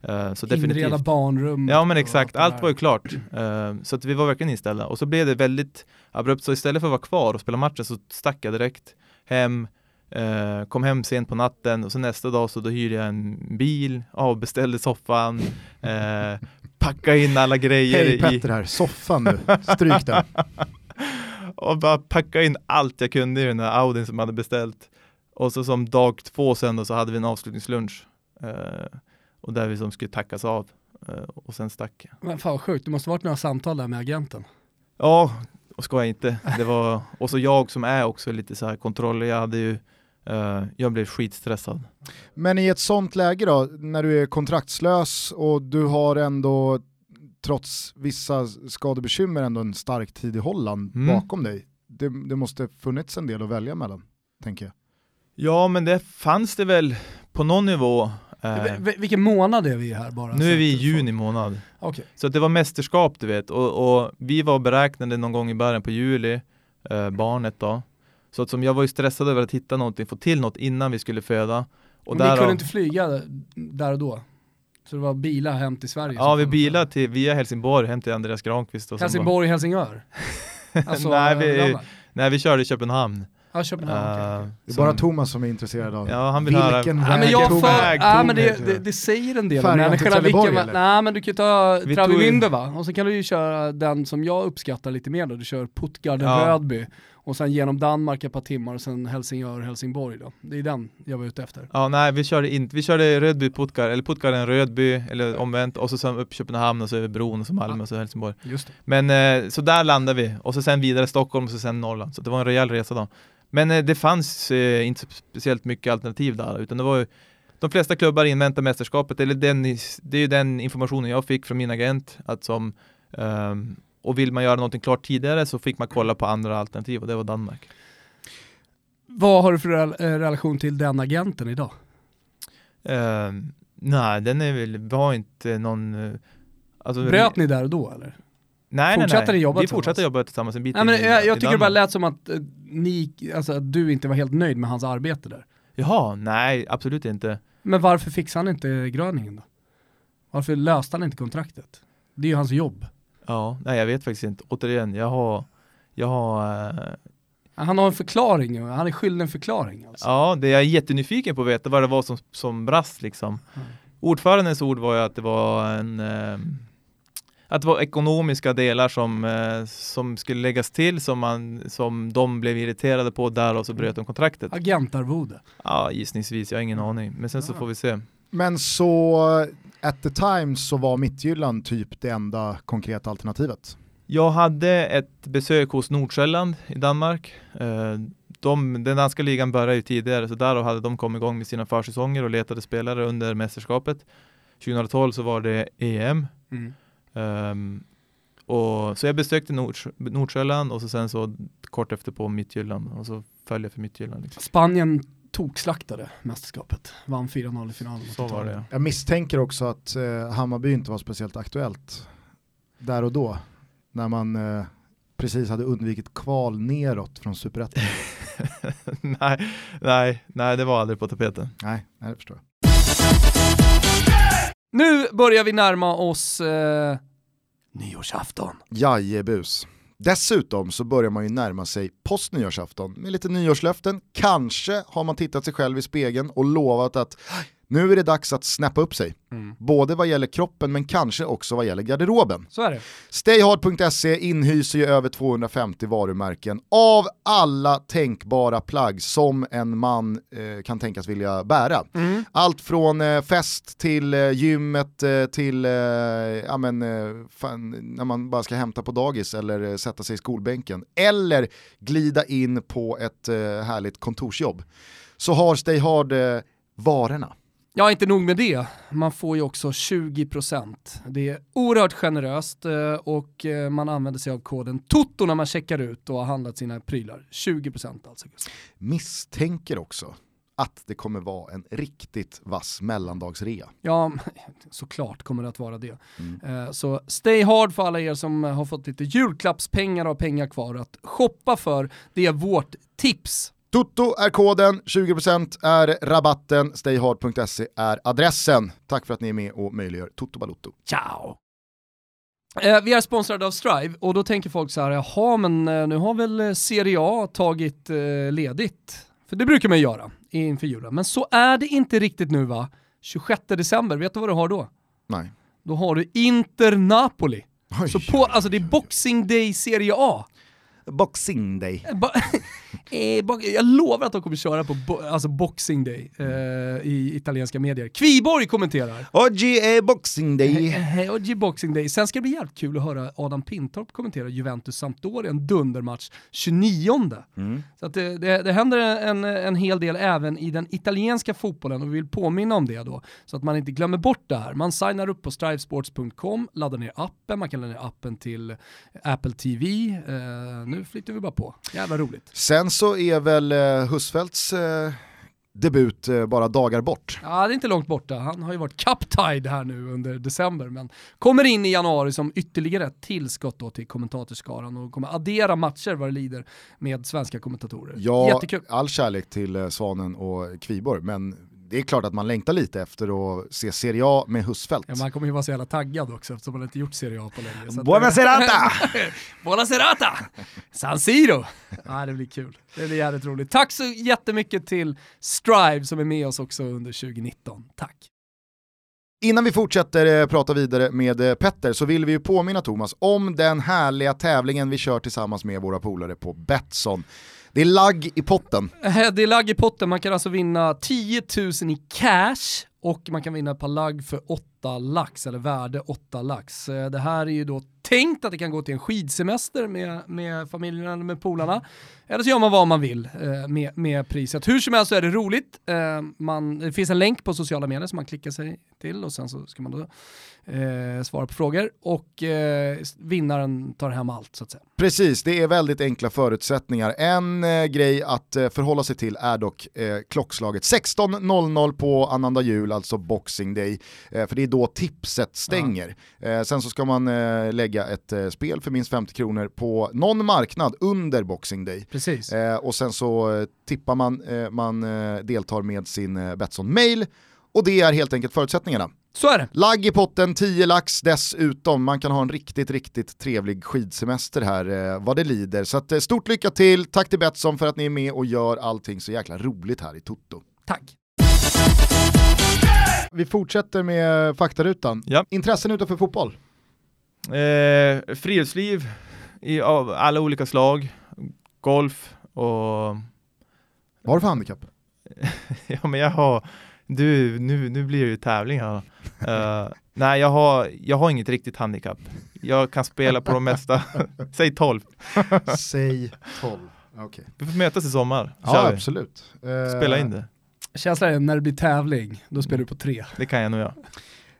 Uh, så Inreda barnrum. Ja men exakt, allt, allt var ju klart. Uh, så att vi var verkligen inställda. Och så blev det väldigt abrupt, så istället för att vara kvar och spela matchen så stack jag direkt hem, uh, kom hem sent på natten och så nästa dag så då hyrde jag en bil, avbeställde soffan, uh, packa in alla grejer Hej Petter här, soffan nu, stryk den. och bara packa in allt jag kunde i den här Audin som jag hade beställt. Och så som dag två sen då så hade vi en avslutningslunch och där vi som skulle tackas av. eh, och sen stack jag. Men fan vad sjukt, det måste varit några samtal där med agenten. Ja, och ska jag inte. Det var, och så jag som är också lite så här kontroll, jag hade ju uh, jag blev skitstressad. Men i ett sånt läge då, när du är kontraktslös och du har ändå trots vissa skadebekymmer ändå en stark tid i Holland mm. bakom dig. Det, det måste funnits en del att välja mellan, tänker jag. Ja, men det fanns det väl på någon nivå. Eh, vilken månad är vi här bara? Nu är vi i juni månad. Okay. Så det var mästerskap du vet, och, och, vi var beräknade någon gång i början på juli, eh, barnet då. Så att som jag var ju stressad över att hitta någonting, få till något innan vi skulle föda. Och Men ni kunde inte flyga där och då? Så det var bilar hem till Sverige? Ja, vi bilar till, via Helsingborg hem till Andreas Granqvist. Och Helsingborg, Helsingör? alltså, nej, vi, nej, vi körde i Köpenhamn. Ja, Köpenhamn, uh, okay. Det är bara Thomas som är intresserad av ja, han vill vilken höra. väg ja, men jag för, ja, men det, det, det, säger en del om människorna. Vilken, nej men du kan ju ta Travemünde va, och så kan du ju köra den som jag uppskattar lite mer då, du kör Puttgarden ja. Rödby och sen genom Danmark ett par timmar och sen Helsingör, Helsingborg då. Det är den jag var ute efter. Ja, nej vi körde inte, vi körde Rödby, Puttgard, eller Puttgarden, Rödby, eller omvänt, och så sen upp Köpenhamn och så över bron och så Malmö ja. och så Helsingborg. Just det. Men eh, så där landade vi, och så sen vidare Stockholm och så sen Norrland, så det var en rejäl resa då. Men eh, det fanns eh, inte speciellt mycket alternativ där, utan det var ju de flesta klubbar inväntar mästerskapet, eller den, det är ju den informationen jag fick från min agent, att som um, och vill man göra någonting klart tidigare så fick man kolla på andra alternativ och det var Danmark. Vad har du för eh, relation till den agenten idag? Uh, nej, den är väl, vi har inte någon... Alltså, Bröt ni där och då eller? Nej, fortsatte nej, nej. Jobba vi fortsatte jobba tillsammans en bit nej, men i, Jag, jag tycker det bara lät som att, uh, ni, alltså, att du inte var helt nöjd med hans arbete där. Jaha, nej absolut inte. Men varför fixade han inte Gröningen då? Varför löste han inte kontraktet? Det är ju hans jobb. Ja, nej jag vet faktiskt inte. Återigen, jag har, jag har uh... Han har en förklaring, han är skyldig en förklaring alltså. Ja, det jag är jättenyfiken på att veta vad det var som, som brast liksom. Mm. Ordförandens ord var ju att det var en uh, att det var ekonomiska delar som, uh, som skulle läggas till som, man, som de blev irriterade på där och så bröt de kontraktet. Agentarvode? Ja, gissningsvis. Jag har ingen aning. Men sen så får vi se. Men så at the time så var Mittjylland typ det enda konkreta alternativet. Jag hade ett besök hos Nordsjälland i Danmark. Eh, de, den danska ligan började ju tidigare så där hade de kommit igång med sina försäsonger och letade spelare under mästerskapet. 2012 så var det EM. Mm. Um, och, så jag besökte Nords Nordsjälland och så sen så kort efter på Mittjylland och så följde jag för Mittjylland. Liksom. Spanien tokslaktade mästerskapet. Vann 4-0 i finalen. Så var det. Jag misstänker också att eh, Hammarby inte var speciellt aktuellt där och då. När man eh, precis hade undvikit kval neråt från superettan. nej, nej, nej, det var aldrig på tapeten. Nej, nej det förstår jag. Nu börjar vi närma oss eh, nyårsafton. Jajebus. Dessutom så börjar man ju närma sig postnyårsafton med lite nyårslöften. Kanske har man tittat sig själv i spegeln och lovat att nu är det dags att snappa upp sig. Mm. Både vad gäller kroppen men kanske också vad gäller garderoben. Så är det. Stayhard.se inhyser ju över 250 varumärken av alla tänkbara plagg som en man eh, kan tänkas vilja bära. Mm. Allt från eh, fest till eh, gymmet eh, till eh, ja, men, eh, fan, när man bara ska hämta på dagis eller sätta sig i skolbänken. Eller glida in på ett härligt kontorsjobb. Så har Stayhard varorna. Ja, inte nog med det. Man får ju också 20%. Det är oerhört generöst eh, och eh, man använder sig av koden TOTO när man checkar ut och har handlat sina prylar. 20% alltså. Misstänker också att det kommer vara en riktigt vass mellandagsrea. Ja, såklart kommer det att vara det. Mm. Eh, så stay hard för alla er som har fått lite julklappspengar och pengar kvar att shoppa för. Det är vårt tips Toto är koden, 20% är rabatten, stayhard.se är adressen. Tack för att ni är med och möjliggör Toto Balotto. Ciao! Eh, vi är sponsrade av Strive och då tänker folk så här, jaha men eh, nu har väl eh, Serie A tagit eh, ledigt? För det brukar man göra inför julen. Men så är det inte riktigt nu va? 26 december, vet du vad du har då? Nej. Då har du Inter Napoli. Oj, så på, alltså det är Boxing Day Serie A. Boxing Day. Eh, jag lovar att de kommer köra på bo alltså Boxing Day eh, i italienska medier. Kviborg kommenterar. Oggi är Boxing Day. Eh, oggi Boxing Day. Sen ska det bli jävligt kul att höra Adam Pintorp kommentera Juventus Sampdoria, en dundermatch 29. Mm. Så att det, det, det händer en, en hel del även i den italienska fotbollen och vi vill påminna om det då, så att man inte glömmer bort det här. Man signar upp på strivesports.com, laddar ner appen, man kan ladda ner appen till Apple TV. Eh, nu flyttar vi bara på. Jävla roligt. Sen så är väl eh, Husfeldts eh, debut eh, bara dagar bort. Ja, det är inte långt borta. Han har ju varit cup-tied här nu under december, men kommer in i januari som ytterligare ett tillskott då till kommentatorskaran och kommer addera matcher vad det lider med svenska kommentatorer. Ja, Jättekul. all kärlek till eh, Svanen och Kviborg, men det är klart att man längtar lite efter att se Serie A med Husfeldt. Ja, man kommer ju vara så jävla taggad också eftersom man inte gjort Serie A på länge. Buona serata! Buona serata! San Siro! Ja, det blir kul. Det blir jävligt roligt. Tack så jättemycket till Strive som är med oss också under 2019. Tack! Innan vi fortsätter eh, prata vidare med eh, Petter så vill vi ju påminna Thomas om den härliga tävlingen vi kör tillsammans med våra polare på Betsson. Det är lagg i potten. Eh, det är lagg i potten, man kan alltså vinna 10 000 i cash och man kan vinna ett par lagg för 8 lax, eller värde 8 lax. Eh, det här är ju då tänkt att det kan gå till en skidsemester med, med familjen eller med polarna. Eller så gör man vad man vill eh, med, med priset. Hur som helst så är det roligt. Eh, man, det finns en länk på sociala medier som man klickar sig till och sen så ska man då eh, svara på frågor och eh, vinnaren tar hem allt så att säga. Precis, det är väldigt enkla förutsättningar. En eh, grej att eh, förhålla sig till är dock eh, klockslaget 16.00 på annandag jul, alltså Boxing Day, eh, för det är då tipset stänger. Ja. sen så ska man lägga ett spel för minst 50 kronor på någon marknad under Boxing Day. Precis. och sen så tippar man, man deltar med sin Betsson-mail och det är helt enkelt förutsättningarna. Så är det. Lagg i potten, 10 lax dessutom. Man kan ha en riktigt, riktigt trevlig skidsemester här eh, vad det lider. Så att, eh, stort lycka till, tack till Betsson för att ni är med och gör allting så jäkla roligt här i Toto. Tack. Vi fortsätter med faktarutan. Ja. Intressen utanför fotboll? Eh, friluftsliv i, av alla olika slag, golf och... Vad har du för handikapp? ja men jag har du, nu, nu blir det ju tävling här. Uh, nej, jag har, jag har inget riktigt handikapp. Jag kan spela på de mesta. Säg 12. Säg 12. Okay. Vi får mötas i sommar. ja, absolut. Spela in det. Känslan är när det blir tävling, då spelar du på tre. Det kan jag nog göra.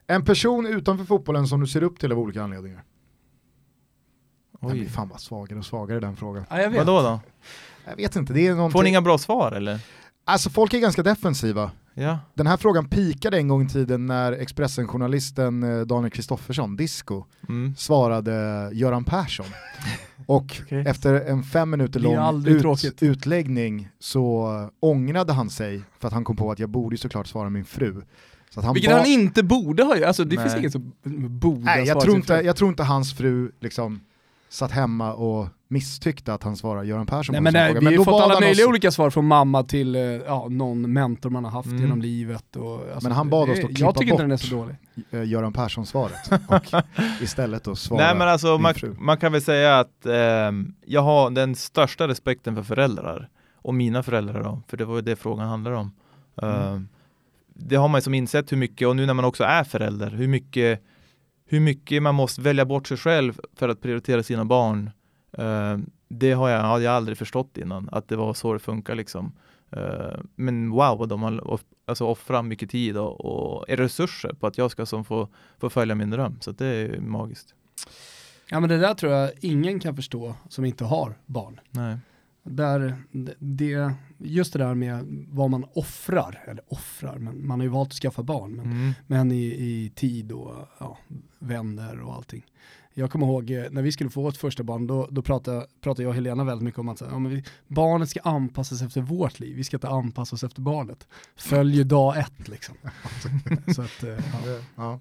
En person utanför fotbollen som du ser upp till av olika anledningar? Oj. Jag blir fan bara svagare och svagare den frågan. Ja, jag vet. Vadå då? Jag vet inte. Det är någonting... Får ni inga bra svar eller? Alltså folk är ganska defensiva. Ja. Den här frågan pikade en gång i tiden när Expressen-journalisten eh, Daniel Kristoffersson, Disco, mm. svarade Göran Persson. Och okay. efter en fem minuter lång ut, utläggning så ångrade han sig för att han kom på att jag borde såklart svara min fru. Så han Vilket han inte borde ha alltså det Nej. finns inget som borde Nej, jag tror, inte, jag tror inte hans fru liksom satt hemma och misstyckte att han svarar Göran Persson nej, på men nej, fråga. Vi har ju fått alla möjliga oss... olika svar från mamma till eh, ja, någon mentor man har haft mm. genom livet. Och, alltså, men han bad oss då klippa Jag tycker inte den är så dålig. Eh, Göran Persson-svaret och istället då svara Nej men alltså man, man, kan väl säga att eh, jag har den största respekten för föräldrar och mina föräldrar då, för det var ju det frågan handlar om. Mm. Uh, det har man ju som insett hur mycket, och nu när man också är förälder, hur mycket hur mycket man måste välja bort sig själv för att prioritera sina barn. Uh, det har jag, hade jag aldrig förstått innan, att det var så det funkar liksom. Uh, men wow, de har off, alltså offrat mycket tid och, och resurser på att jag ska som få, få följa min dröm. Så det är magiskt. Ja men det där tror jag ingen kan förstå som inte har barn. Nej. Där det, just det där med vad man offrar, eller offrar, men man har ju valt att skaffa barn, men, mm. men i, i, tid och ja, vänner och allting. Jag kommer ihåg eh, när vi skulle få ett första barn, då, då pratade, pratade jag och Helena väldigt mycket om att ja, vi, barnet ska anpassas efter vårt liv, vi ska inte anpassa oss efter barnet. Följer dag ett liksom. Så att, eh, ja. ja.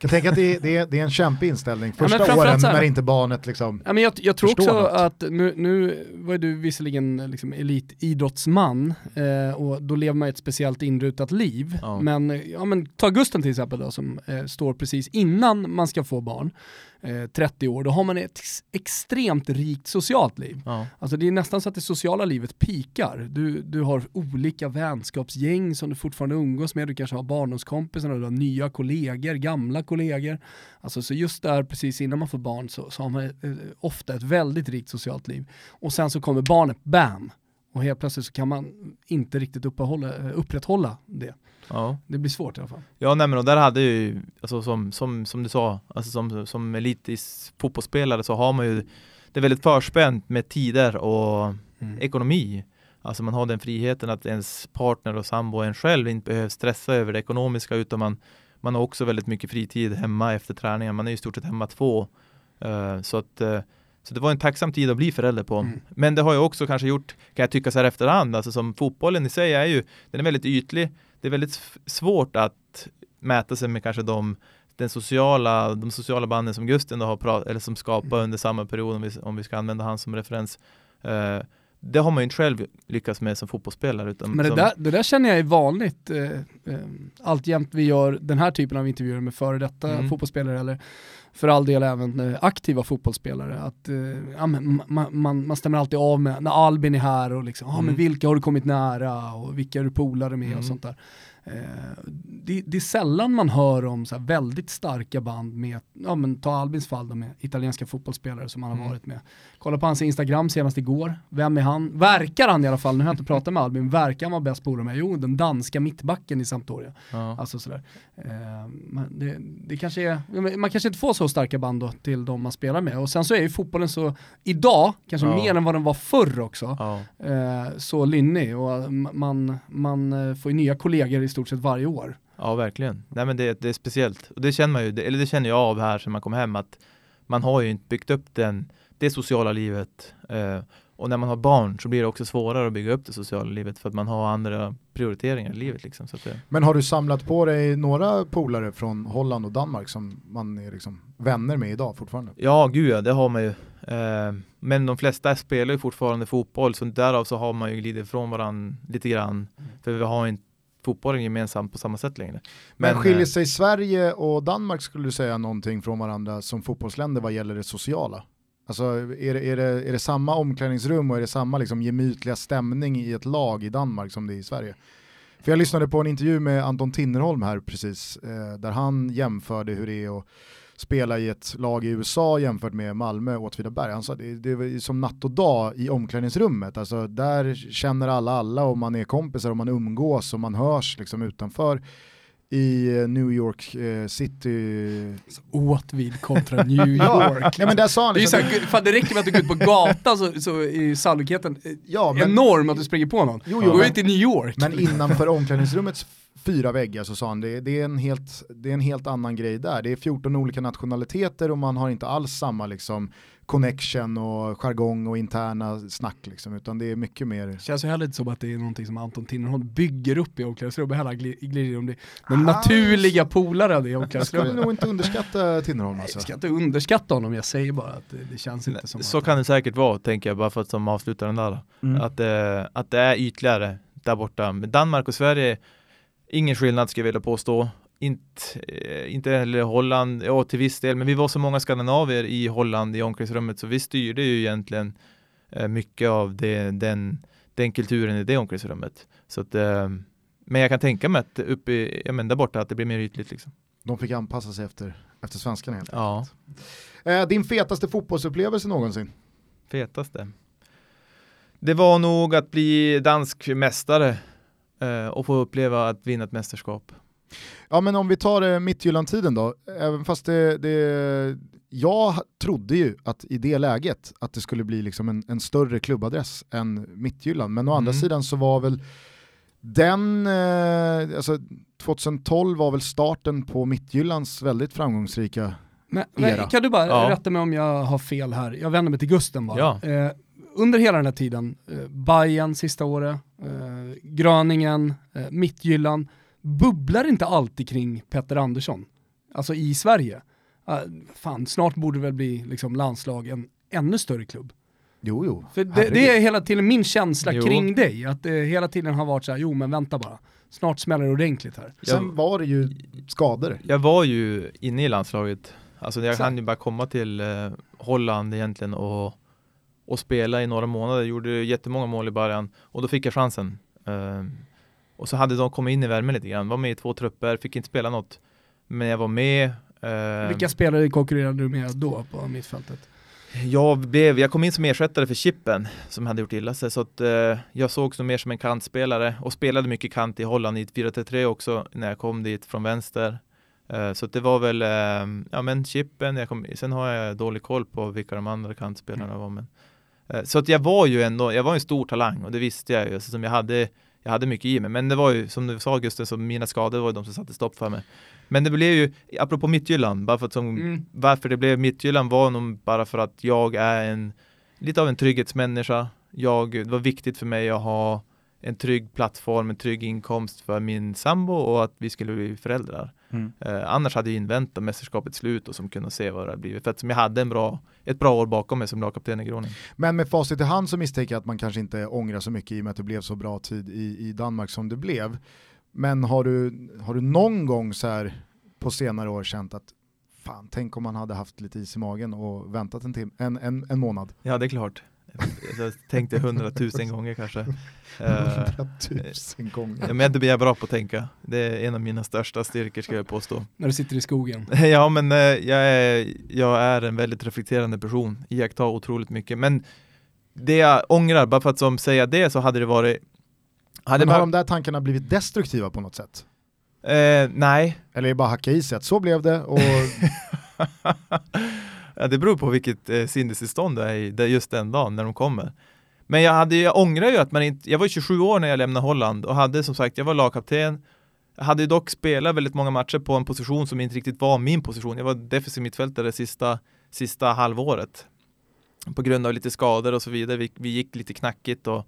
Jag tänker att det är, det, är, det är en kämpig inställning första ja, åren när inte barnet liksom ja, men Jag, jag tror också något. att nu, nu var du visserligen liksom elitidrottsman eh, och då lever man ett speciellt inrutat liv. Ja. Men, ja, men ta Gusten till exempel då som eh, står precis innan man ska få barn. Eh, 30 år, då har man ett extremt rikt socialt liv. Ja. Alltså det är nästan så att det sociala livet pikar. Du, du har olika vänskapsgäng som du fortfarande umgås med, du kanske har barndomskompisar, du har nya kollegor, gamla kollegor. Alltså så just där precis innan man får barn så, så har man eh, ofta ett väldigt rikt socialt liv. Och sen så kommer barnet, bam! Och helt plötsligt så kan man inte riktigt upprätthålla det. Ja. Det blir svårt i alla fall. Ja, nej men och där hade ju, alltså som, som, som du sa, alltså som, som elitis fotbollsspelare så har man ju det är väldigt förspänt med tider och mm. ekonomi. Alltså man har den friheten att ens partner och sambo en själv inte behöver stressa över det ekonomiska utan man, man har också väldigt mycket fritid hemma efter träningen. Man är i stort sett hemma två. Uh, så att uh, så det var en tacksam tid att bli förälder på. Mm. Men det har ju också kanske gjort, kan jag tycka så här efterhand, alltså som fotbollen i sig är ju, den är väldigt ytlig. Det är väldigt svårt att mäta sig med kanske de, den sociala, de sociala banden som Gusten har pratat, eller som skapar mm. under samma period, om vi, om vi ska använda han som referens. Uh, det har man ju inte själv lyckats med som fotbollsspelare. Utan Men det, som... där, det där känner jag är vanligt. Eh, eh, alltjämt vi gör den här typen av intervjuer med före detta mm. fotbollsspelare eller för all del även eh, aktiva fotbollsspelare. Att, eh, ja, man, man, man, stämmer alltid av med när Albin är här och liksom, mm. ah, men vilka har du kommit nära och vilka är du polare med mm. och sånt där. Eh, det, det, är sällan man hör om så väldigt starka band med, ja men ta Albins fall då med italienska fotbollsspelare som han har mm. varit med. Kolla på hans Instagram senast igår, vem är han? Verkar han i alla fall, nu har jag inte pratat med Albin, verkar han vara bäst polare med? Jo, den danska mittbacken i Sampdoria. Ja. Alltså sådär. Eh, det, det kanske är, man kanske inte får så starka band då till de man spelar med. Och sen så är ju fotbollen så, idag, kanske ja. mer än vad den var förr också, ja. eh, så lynnig och man, man eh, får ju nya kollegor i stort sett varje år. Ja, verkligen. Nej men det, det är speciellt. Och det känner man ju, eller det känner jag av här sen man kom hem att man har ju inte byggt upp den, det sociala livet. Eh, och när man har barn så blir det också svårare att bygga upp det sociala livet för att man har andra prioriteringar i livet. Liksom, så det... Men har du samlat på dig några polare från Holland och Danmark som man är liksom vänner med idag fortfarande? Ja, gud ja, det har man ju. Eh, men de flesta spelar ju fortfarande fotboll så därav så har man ju glidit ifrån varandra lite grann. Mm. För vi har inte fotbollen gemensamt på samma sätt längre. Men, Men skiljer eh, sig Sverige och Danmark skulle du säga någonting från varandra som fotbollsländer vad gäller det sociala? Alltså är det, är det, är det samma omklädningsrum och är det samma liksom gemytliga stämning i ett lag i Danmark som det är i Sverige? För jag lyssnade på en intervju med Anton Tinnerholm här precis, eh, där han jämförde hur det är att spela i ett lag i USA jämfört med Malmö och Åtvidaberg. Han sa det, det är som natt och dag i omklädningsrummet. Alltså, där känner alla alla och man är kompisar och man umgås och man hörs liksom utanför i New York eh, City. Åtvid kontra New York. ja, men där sa han liksom, det, är liksom- så här, det räcker med att du går ut på gatan så, så är sannolikheten ja, men, enorm att du springer på någon. Jo, jo, Gå ut i New York. Men innanför omklädningsrummets fyra väggar så sa han det, det, är en helt, det är en helt annan grej där. Det är 14 olika nationaliteter och man har inte alls samma liksom connection och jargong och interna snack liksom, utan det är mycket mer. Det känns ju heller inte som att det är någonting som Anton Tinnerholm bygger upp i omklädningsrummet, heller glider om det den naturliga polaren i omklädningsrummet. Jag skulle nog inte underskatta Tinnerholm alltså. Jag ska inte underskatta honom, jag säger bara att det, det känns inte som Så att kan det säkert vara, tänker jag, bara för att som avslutar den där. Mm. Att, eh, att det är ytligare där borta. Med Danmark och Sverige Ingen skillnad ska jag vilja påstå. Inte, eh, inte heller Holland, ja till viss del, men vi var så många skandinavier i Holland i omklädningsrummet så vi styrde ju egentligen eh, mycket av det, den, den kulturen i det omklädningsrummet. Så att, eh, men jag kan tänka mig att uppe ja, men där borta att det blir mer ytligt liksom. De fick anpassa sig efter, efter svenskarna helt ja. enkelt. din fetaste fotbollsupplevelse någonsin? Fetaste? Det var nog att bli dansk mästare eh, och få uppleva att vinna ett mästerskap. Ja men om vi tar eh, Midtjylland-tiden då, även fast det, det, jag trodde ju att i det läget att det skulle bli liksom en, en större klubbadress än Midtjylland, men å mm. andra sidan så var väl den, eh, alltså 2012 var väl starten på Midtjyllands väldigt framgångsrika men, men, kan du bara ja. rätta mig om jag har fel här? Jag vänder mig till Gusten bara. Ja. Eh, under hela den här tiden, eh, Bayern sista året, eh, Gröningen, eh, Mittjylland, bubblar inte alltid kring Petter Andersson. Alltså i Sverige. Uh, fan, snart borde det väl bli liksom, landslag en ännu större klubb. Jo, jo. För det, det, är hela tiden min känsla jo. kring dig, att det hela tiden har varit så här, jo men vänta bara. Snart smäller det ordentligt här. Sen var det ju skador. Jag var ju inne i landslaget Alltså jag hann ju bara komma till eh, Holland egentligen och, och spela i några månader. Gjorde jättemånga mål i början och då fick jag chansen. Eh, och så hade de kommit in i värmen lite grann. Var med i två trupper, fick inte spela något. Men jag var med. eh, Vilka spelare konkurrerade du med då på mittfältet? jag, blev, jag kom in som ersättare för Chippen som hade gjort illa sig så att eh, jag såg som mer som en kantspelare och spelade mycket kant i Holland i ett 4-3-3 också när jag kom dit från vänster. Eh, så det var väl, eh, ja men Chippen, jag kom, sen har jag dålig koll på vilka de andra kantspelarna var men eh, så att jag var ju ändå, jag var en stor talang och det visste jag ju, så som jag hade jag hade mycket i mig, men det var ju som du sa Gusten, så mina skador var ju de som satte stopp för mig. Men det blev ju, apropå Midtjylland, bara för att som, Mm. varför det blev Midtjylland var nog bara för att jag är en, lite av en trygghetsmänniska. Jag, det var viktigt för mig att ha en trygg plattform, en trygg inkomst för min sambo och att vi skulle bli föräldrar. Mm. Eh, annars hade jag inväntat mästerskapets slut och som kunde se vad det hade blivit. För att som jag hade en bra, ett bra år bakom mig som lagkapten i Groningen. Men med facit i hand så misstänker jag att man kanske inte ångrar så mycket i och med att det blev så bra tid i, i Danmark som det blev. Men har du, har du någon gång så här på senare år känt att fan, tänk om man hade haft lite is i magen och väntat en, tim- en, en, en månad? Ja, det är klart. Jag tänkte hundratusen gånger kanske. Eh, Hundratusen gånger. Ja, men det blir jag bra på att tänka. Det är en av mina största styrkor ska jag påstå. När du sitter i skogen? Ja, men eh, jag är, jag är en väldigt reflekterande person, iakttar otroligt mycket. Men det jag ångrar, bara för att som säga det så hade det varit... Hade Men har bara, de där tankarna blivit destruktiva på något sätt? eh, nej, Eller är det bara hacka i sig att så blev det och ja, det beror på vilket eh, sinnestillstånd det är i det- just den dagen när de kommer. Men jag, hade, jag ångrar ju att man inte, jag var 27 år när jag lämnade Holland och hade som sagt, jag var lagkapten. Jag hade ju dock spelat väldigt många matcher på en position som inte riktigt var min position. Jag var defensiv mittfältare sista, sista halvåret. På grund av lite skador och så vidare. Vi, vi gick lite knackigt och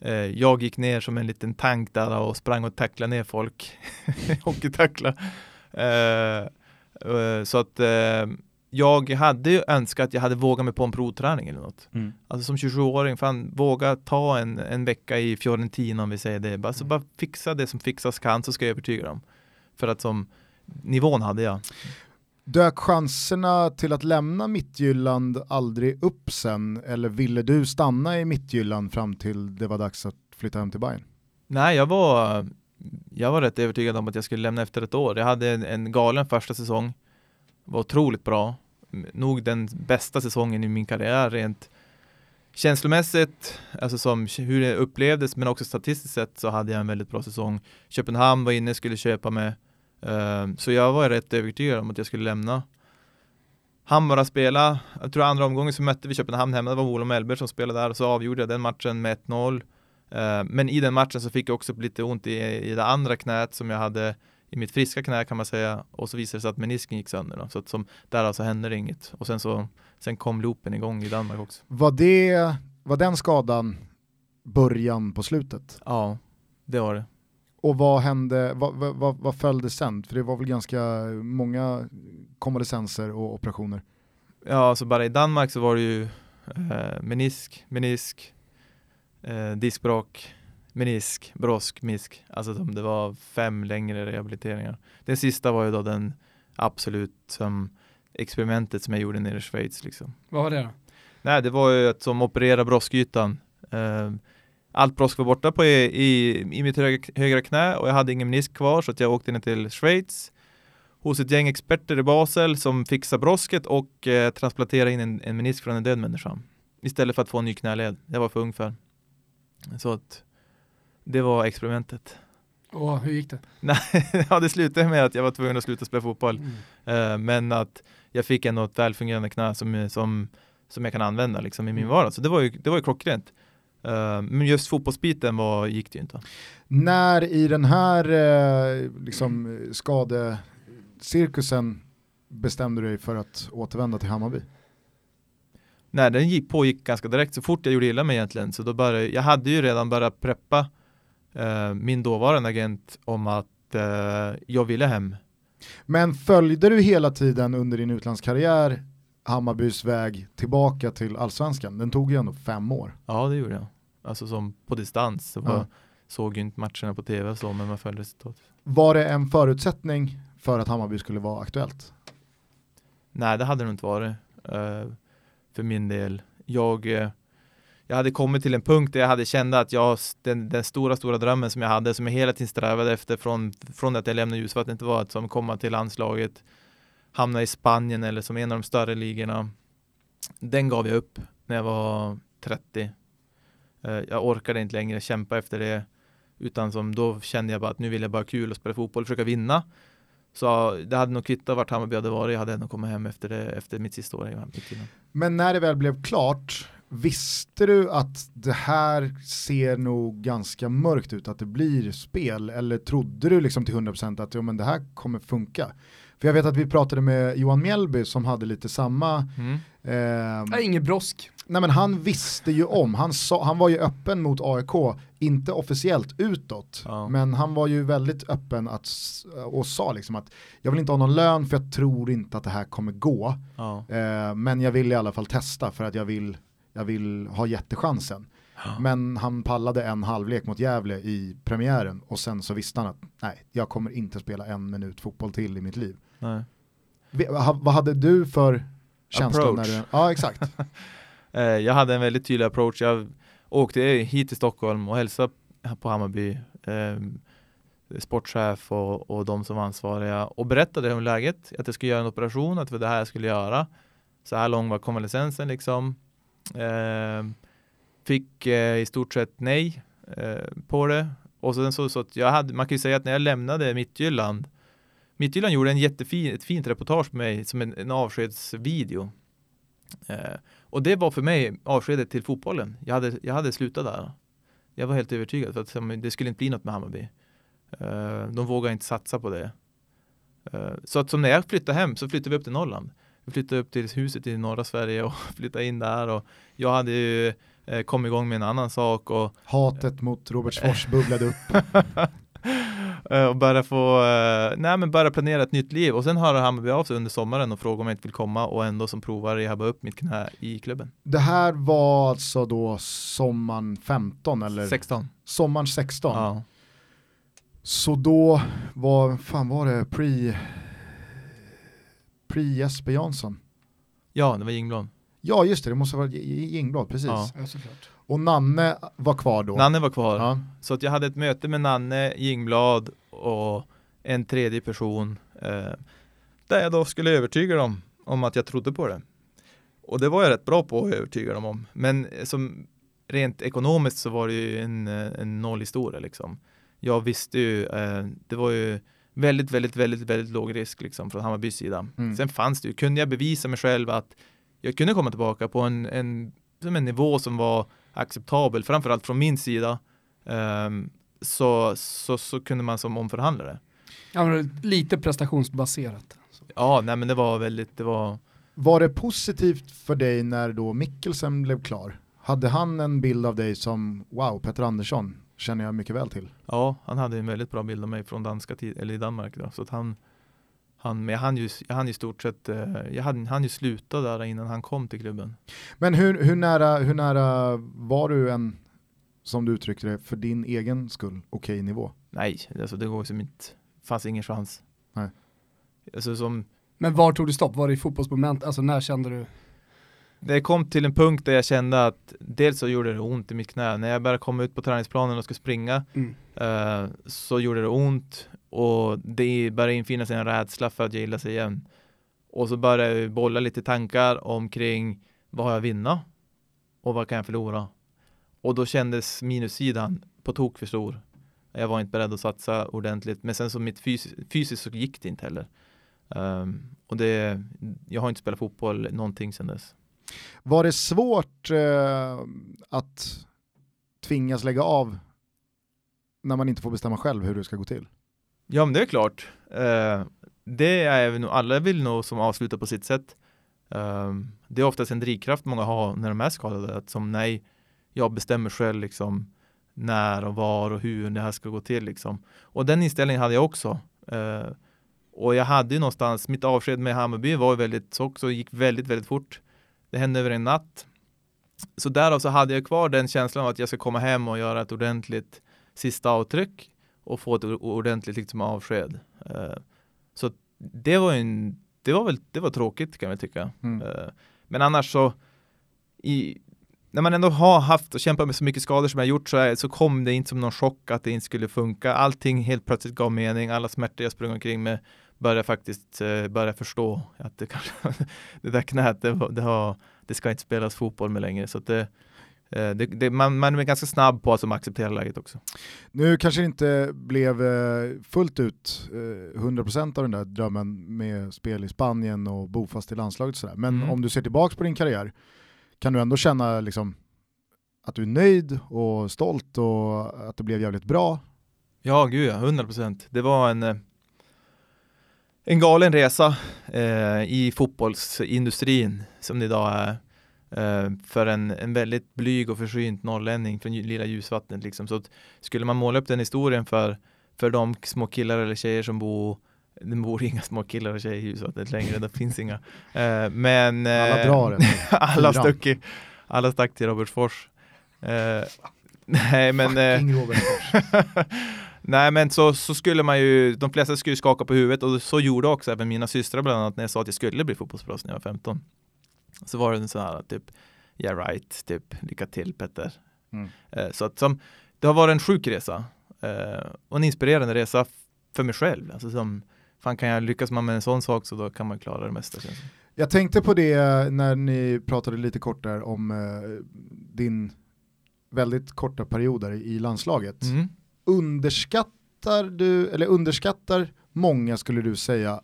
eh, jag gick ner som en liten tank där och sprang och tacklade ner folk. Hockeytackla. Eh, eh, så att eh, jag hade ju önskat att jag hade vågat mig på en provträning eller något. Alltså som 27-åring, fan våga ta en, en vecka i Fiorentina om vi säger det. Bara, så bara fixa det som fixas kan så ska jag övertyga dem. För att som nivån hade jag. dök chanserna till att lämna Mittjylland aldrig upp sen? Eller ville du stanna i Mittjylland fram till det var dags att flytta hem till Bayern? Nej, jag var, jag var rätt övertygad om att jag skulle lämna efter ett år. Jag hade en, en galen första säsong. Var otroligt bra. Nog den bästa säsongen i min karriär rent känslomässigt, alltså som hur det upplevdes, men också statistiskt sett så hade jag en väldigt bra säsong. Köpenhamn var inne, skulle köpa mig. Ehm, så jag var rätt övertygad om att jag skulle lämna. Hammar bara spela, jag tror andra omgången så mötte vi Köpenhamn hemma, det var Olof Mellberg som spelade där och så avgjorde jag den matchen med 1-0. Ehm, men i den matchen så fick jag också lite ont i, i det andra knät som jag hade i mitt friska knä kan man säga och så visade det sig att menisken gick sönder då. så att som, där alltså hände det inget och sen så sen kom loopen igång i Danmark också. Var, det, var den skadan början på slutet? Ja, det var det. Och vad hände, vad, vad, vad, följde sen? För det var väl ganska många konvalescenser och operationer. Ja, alltså bara i Danmark så var det ju eh, menisk, menisk, eh, diskbråck, menisk, brosk, misk. Alltså de, det var fem längre rehabiliteringar. Den sista var ju då den absolut som experimentet som jag gjorde nere i Schweiz liksom. Vad var det då? Nej, det var ju att som operera broskytan. Eh, allt brosk var borta på i, i, i mitt högra, högra knä och jag hade ingen menisk kvar så att jag åkte ner till Schweiz hos ett gäng experter i Basel som fixar brosket och eh, transplanterar in en, en menisk från en död människa. Istället för att få en ny knäled. Jag var för ung för. Så att det var experimentet. Och hur gick det? Nej, ja, det slutade med att jag var tvungen att sluta spela fotboll. Mm. Eh, men att jag fick ändå ett välfungerande knä som, som, som jag kan använda liksom, i min Mm. vardag. Så det var ju, det var ju klockrent. Eh, men just fotbollsbiten var, gick det ju inte. När i den här eh, liksom, skadecirkusen bestämde du dig för att återvända till Hammarby? Nej, den gick, pågick ganska direkt så fort jag gjorde illa mig egentligen. Så då började, jag hade ju redan börjat preppa eh, min dåvarande agent om att eh, jag ville hem. Men följde du hela tiden under din utlandskarriär Hammarbys väg tillbaka till allsvenskan? Den tog ju ändå fem år. Ja, det gjorde jag. Alltså som på distans. Så Ja. såg ju inte matcherna på tv och så, men man följde resultatet. Var det en förutsättning för att Hammarby skulle vara aktuellt? Nej, det hade det inte varit uh, för min del. Jag, uh, jag hade kommit till en punkt där jag hade känt att jag, den, den, stora, stora drömmen som jag hade, som jag hela tiden strävade efter från, från att jag lämnade ljusvattnet var att som komma till landslaget, hamna i Spanien eller som en av de större ligorna. Den gav jag upp när jag var 30. Eh, jag orkade inte längre kämpa efter det. Utan som då kände jag bara att nu vill jag bara kul och spela fotboll och försöka vinna. Så det hade nog kvittat vart Hammarby hade varit. Jag hade ändå kommit hem efter, det, efter mitt sista år i Hammarby. Men när det väl blev klart, visste du att det här ser nog ganska mörkt ut, att det blir spel? Eller trodde du liksom till 100% att ja, men det här kommer funka? För jag vet att vi pratade med Johan Mjällby som hade lite samma... Mm. Eh, Ingen brosk. Nej men han visste ju om, han, sa, han var ju öppen mot AIK, inte officiellt utåt, ja. men han var ju väldigt öppen att, och sa liksom att jag vill inte ha någon lön för jag tror inte att det här kommer gå. Ja. Eh, men jag vill i alla fall testa för att jag vill, jag vill ha jättechansen. Men han pallade en halvlek mot Gävle i premiären och sen så visste han att nej, jag kommer inte spela en minut fotboll till i mitt liv. Nej. Vad hade du för känsla? Approach. När du, ja, exakt. Eh, jag hade en väldigt tydlig approach. Jag åkte hit till Stockholm och hälsade på Hammarby, eh, sportchef och, och de som var ansvariga och berättade om läget, att jag skulle göra en operation, att det var det här jag skulle göra. Så här lång var konvalescensen liksom. Eh, fick eh, i stort sett nej eh, på det. Och sen så, så att jag hade, man kan ju säga att när jag lämnade Midtjylland Midtjylland gjorde en jättefin, ett fint reportage med mig som en, en avskedsvideo. Eh, och det var för mig avskedet till fotbollen. Jag hade, jag hade slutat där. Jag var helt övertygad för att det skulle inte bli något med Hammarby. Eh, de vågade inte satsa på det. Eh, så att som när jag flyttade hem så flyttade vi upp till Norrland. Vi flyttade upp till huset i norra Sverige och flyttade in där och jag hade ju uh, kommit igång med en annan sak. Och, Hatet mot Robertsfors bubblade upp. Eh, och börja få, nej men börja planera ett nytt liv och sen hör Hammarby av sig under sommaren och frågar om jag inte vill komma och ändå som provar rehabba upp mitt knä i klubben. Det här var alltså då sommaren 15 eller? 16. Sommaren 16? Ja. Så då var, fan var det, pre, pre Jesper Jansson? Ja, det var Jingblad. Ja just det, det måste ha varit Jingblad, precis. Ja. Ja, och Nanne var kvar då? Nanne var kvar. Ja. Så att jag hade ett möte med Nanne, Jingblad och en tredje person eh, där jag då skulle övertyga dem om att jag trodde på det. Och det var jag rätt bra på att övertyga dem om. Men som rent ekonomiskt så var det ju en, en nollhistoria liksom. Jag visste ju, eh, det var ju väldigt, väldigt, väldigt, väldigt låg risk liksom från Hammarbys sida. Mm. Sen fanns det ju, kunde jag bevisa mig själv att jag kunde komma tillbaka på en, en, som en nivå som var acceptabel, framförallt från min sida, um, så, så, så kunde man som omförhandlare. Ja, men lite prestationsbaserat. Ja, nej men det var väldigt, det var... Var det positivt för dig när då Mikkelsen blev klar? Hade han en bild av dig som, wow, Petter Andersson känner jag mycket väl till? Ja, han hade en väldigt bra bild av mig från danska tid, eller i Danmark då, så att han, han, men hann ju, hann ju stort sett, eh, jag hann, hann ju sluta där innan han kom till klubben. Men hur, hur, nära, hur nära var du en, som du uttryckte det, för din egen skull, okej okay nivå? Nej, alltså det går som inte, fanns ingen chans. Nej. Alltså som, men var tog du stopp? Var det i fotbollsmoment? Alltså när kände du? Det kom till en punkt där jag kände att dels så gjorde det ont i mitt knä. När jag började komma ut på träningsplanen och skulle springa mm. uh, så gjorde det ont och det började infinna sig en rädsla för att jag illa sig igen. Och så började jag bolla lite tankar omkring vad har jag vinna? Och vad kan jag förlora? Och då kändes minussidan på tok för stor. Jag var inte beredd att satsa ordentligt. Men sen så mitt fys fysiskt så gick det inte heller. Um, och det, jag har inte spelat fotboll någonting sedan dess. Var det svårt eh, att tvingas lägga av när man inte får bestämma själv hur det ska gå till? Ja men det är klart. Eh, det är nog, alla vill nog som avslutar på sitt sätt. Eh, det är oftast en drivkraft många har när de är skadade. Att som nej, jag bestämmer själv liksom när och var och hur det här ska gå till liksom. Och den inställningen hade jag också. Eh, och jag hade ju någonstans, mitt avsked med Hammarby var väldigt, så också gick väldigt, väldigt fort. Det hände över en natt. Så därav så hade jag kvar den känslan av att jag ska komma hem och göra ett ordentligt sista avtryck och få ett ordentligt liksom, avsked. Uh, så det var en det var väl det var tråkigt kan jag tycka. Mm. Eh, men annars så i, när man ändå har haft och kämpat med så mycket skador som jag gjort så, är, så kom det inte som någon chock att det inte skulle funka. Allting helt plötsligt gav mening. Alla smärtor jag sprang omkring med började faktiskt eh, börja förstå att det, kanske, det där knät, det, det, har, det ska inte spelas fotboll med längre. Så det, eh, det, det, man, man är ganska snabb på att acceptera läget också. Nu kanske det inte blev eh, fullt ut 100% av den där drömmen med spel i Spanien och bofast i landslaget sådär. Men Mm. om du ser tillbaka på din karriär, kan du ändå känna liksom, att du är nöjd och stolt och att det blev jävligt bra? Ja, gud ja, 100 procent. Det var en, en galen resa eh, i fotbollsindustrin som det idag är. Eh, för en, en väldigt blyg och försynt norrlänning från lilla ljusvattnet. Liksom. Så skulle man måla upp den historien för, för de små killar eller tjejer som bor det bor inga små killar och tjejer i ljusvattnet längre, det finns inga. Eh, men Alla eh, drar det. alla, stuck i, alla stack till Robertsfors. Eh, nej men eh, Fucking Robert Fors. Nej men så, så skulle man ju, de flesta skulle skaka på huvudet och så gjorde också även mina systrar bland annat när jag sa att jag skulle bli fotbollsproffs när jag var 15. Så var det en sån här typ, yeah right, typ lycka till Petter. Mm. Eh, så att som, det har varit en sjuk resa eh, och en inspirerande resa för mig själv. Alltså som, fan kan jag lyckas man med en sån sak så då kan man klara det mesta. Jag tänkte på det när ni pratade lite kort där om eh, din väldigt korta perioder i landslaget. Mm. Underskattar du, eller underskattar många skulle du säga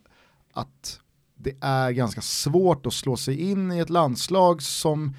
att det är ganska svårt att slå sig in i ett landslag som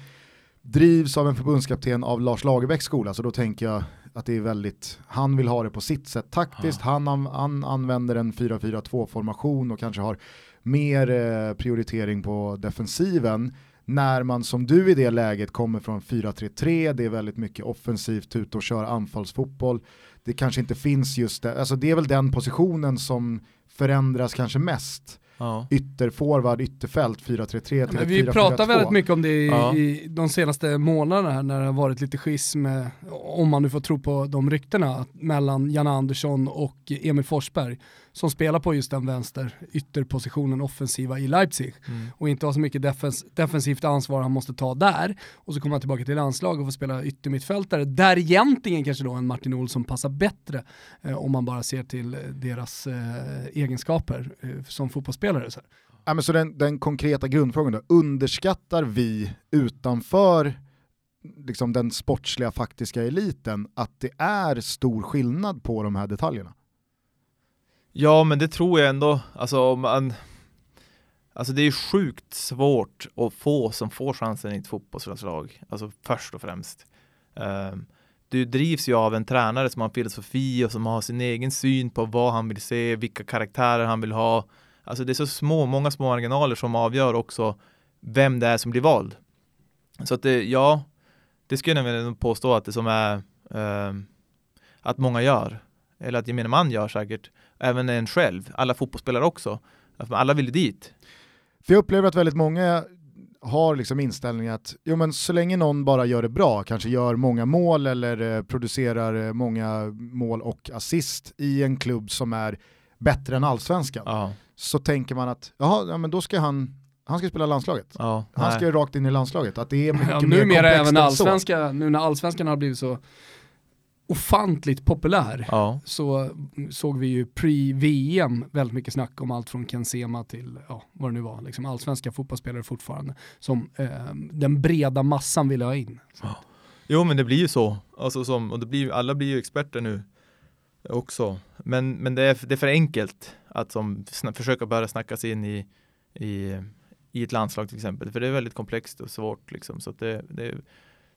drivs av en förbundskapten av Lars Lagerbäcks skola, så då tänker jag att det är väldigt, han vill ha det på sitt sätt taktiskt, han, an, han använder en 4-4-2 formation och kanske har mer eh, prioritering på defensiven. När man som du i det läget kommer från 4-3-3, det är väldigt mycket offensivt, ut och köra anfallsfotboll. Det kanske inte finns just det, alltså det är väl den positionen som förändras kanske mest. Ja. Ytterforward, ytterfält, 4-3-3 till ett vi 4-4-2. pratar väldigt mycket om det i, Ja. i de senaste månaderna här när det har varit lite schism, eh, om man nu får tro på de ryktena, mellan Janne Andersson och Emil Forsberg som spelar på just den vänster ytterpositionen offensiva i Leipzig Mm. och inte har så mycket defens defensivt ansvar han måste ta där och så kommer han tillbaka till landslag och får spela yttermittfältare där egentligen kanske då en Martin Olsson passar bättre eh, om man bara ser till eh, deras eh, egenskaper eh, som fotbollsspelare. Så här. Ja, men så den, den konkreta grundfrågan då, underskattar vi utanför liksom den sportsliga faktiska eliten att det är stor skillnad på de här detaljerna? Ja, men det tror jag ändå. Alltså, om man, alltså det är sjukt svårt att få som får chansen i ett fotbollslag. Alltså först och främst. Um, du drivs ju av en tränare som har en filosofi och som har sin egen syn på vad han vill se, vilka karaktärer han vill ha. Alltså det är så små, många små marginaler som avgör också vem det är som blir vald. Så att det, ja, det skulle jag vilja påstå att det som är ehm, att många gör. Eller att gemene man gör säkert även en själv, alla fotbollsspelare också. Alla vill dit. För jag upplever att väldigt många har liksom inställningen att jo, men så länge någon bara gör det bra, kanske gör många mål eller eh, producerar eh, många mål och assist i en klubb som är bättre än allsvenskan, Ja, så tänker man att jaha, ja, men då ska han, han ska spela landslaget. ja, Han nej. ska ju rakt in i landslaget, att det är mycket Ja, mer numera komplext även än så. allsvenska, nu när allsvenskan har blivit så ofantligt populär ja. så såg vi ju pre-VM väldigt mycket snack om allt från Ken Sema till ja, vad det nu var, liksom allsvenska fotbollsspelare fortfarande som eh, den breda massan ville ha in. Jo men det blir ju så. Alltså som, och det blir, alla blir ju experter nu också. Men, men det, är, det är för enkelt att som, försöka börja snacka sig in i, i, i ett landslag till exempel. För det är väldigt komplext och svårt liksom. Så att det, det,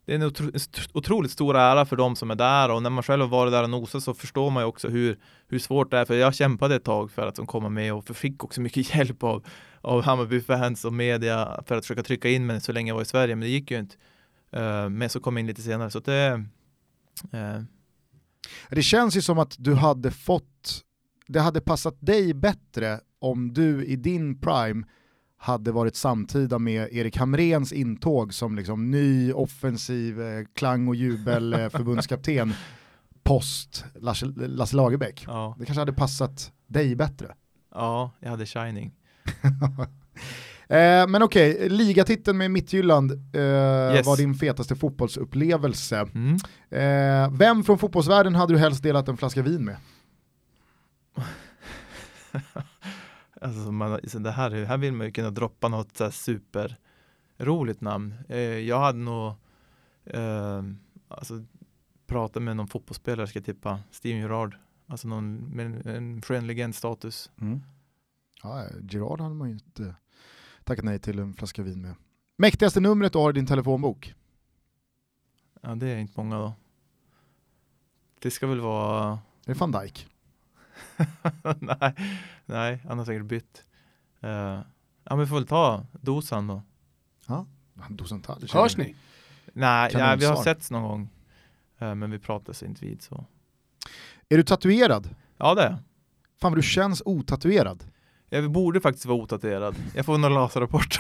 det är en otro, otroligt stor ära för de som är där och när man själv har varit där och nosat så förstår man ju också hur, hur svårt det är. För jag kämpade ett tag för att de kommer med och fick också mycket hjälp av, av Hammarby-fans och media för att försöka trycka in mig så länge jag var i Sverige. Men det gick ju inte. Uh, men så kom jag in lite senare. Så att det, Uh. Det känns ju som att du hade fått, det hade passat dig bättre om du i din prime hade varit samtida med Erik Hamrens intåg som liksom ny offensiv eh, klang och jubel eh, förbundskapten post Lasse, Lasse Lagerbäck. ja, Det kanske hade passat dig bättre. ja, jag hade Shining. Eh, men okej, okay, ligatiteln med Mittjylland eh, yes. var din fetaste fotbollsupplevelse. Mm. Eh, vem från fotbollsvärlden hade du helst delat en flaska vin med? alltså, man, alltså det här, här vill man ju kunna droppa något så super roligt namn. Eh, jag hade nog eh, alltså, pratat med någon fotbollsspelare ska jag tippa, Steven Gerrard. Alltså någon med en skön legendstatus. Mm. Ja, Gerard hade man ju inte tackat nej till en flaska vin med. Mäktigaste numret du har i din telefonbok? Ja, det är inte många då. Det ska väl vara... Det är van Dijk. nej, nej, han har säkert bytt. Uh, ja, men vi får väl ta dosan då. Ja, dosan Tadic. Hörs ni? Nej, ja, vi har setts någon gång. Uh, men vi pratar inte vid så. Är du tatuerad? Ja det är Fan vad du känns otatuerad. Jag borde faktiskt vara otatuerad. Jag får någon laserrapport.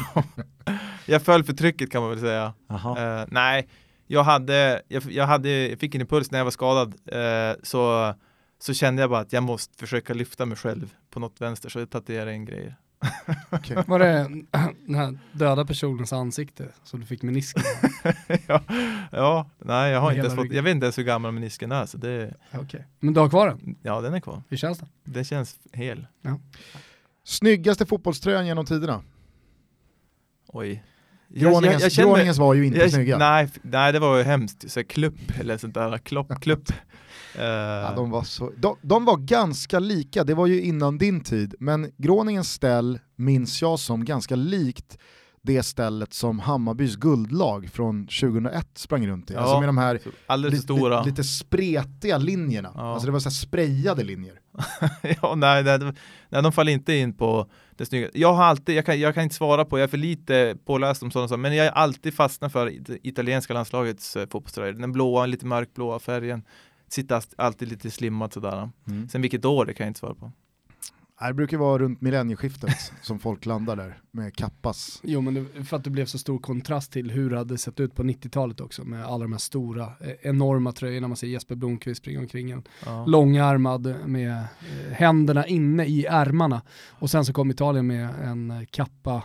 jag föll för trycket kan man väl säga. Uh, nej, jag hade, jag, jag, hade, jag fick en impuls när jag var skadad. Uh, så, så kände jag bara att jag måste försöka lyfta mig själv på något vänster. Så jag tatuerade en grej. okay. Var det den här döda personens ansikte som du fick menisken ja, ja, nej jag har inte ens fått, jag vet inte ens hur gammal menisken är så det okay. Men du har kvar den? Ja den är kvar. Hur känns den? Det känns hel. Ja. Snyggaste fotbollströjan genom tiderna? Oj. Gråningens, jag, jag, Gråningens var ju inte jag, snygga. Nej, nej, det var ju hemskt. Så klubb eller sånt där, klopp, klubb. Uh. Ja, de, var så, de, de, var ganska lika, det var ju innan din tid, men Gråningens ställ minns jag som ganska likt det stället som Hammarbys guldlag från 2001 sprang runt i. Ja, alltså med de här li, stora. Li, lite spretiga linjerna. Ja. Alltså det var så här sprayade linjer. ja, nej, nej, nej, de faller inte in på det snygga. Jag har alltid, jag kan, jag kan inte svara på, jag är för lite påläst om sådana saker, men jag har alltid fastnat för italienska landslagets eh, fotbollströja. Den blåa, lite mörkblåa färgen. Sitter alltid lite slimmat sådär. Mm. Sen vilket år, det kan jag inte svara på. Det brukar vara runt millennieskiftet som folk landar där med kappas. Jo men för att det blev så stor kontrast till hur det hade sett ut på 90-talet också med alla de här stora, eh, enorma tröjorna. Man ser Jesper Blomqvist springa omkring en ja. långärmad med eh, händerna inne i ärmarna. Och sen så kom Italien med en kappa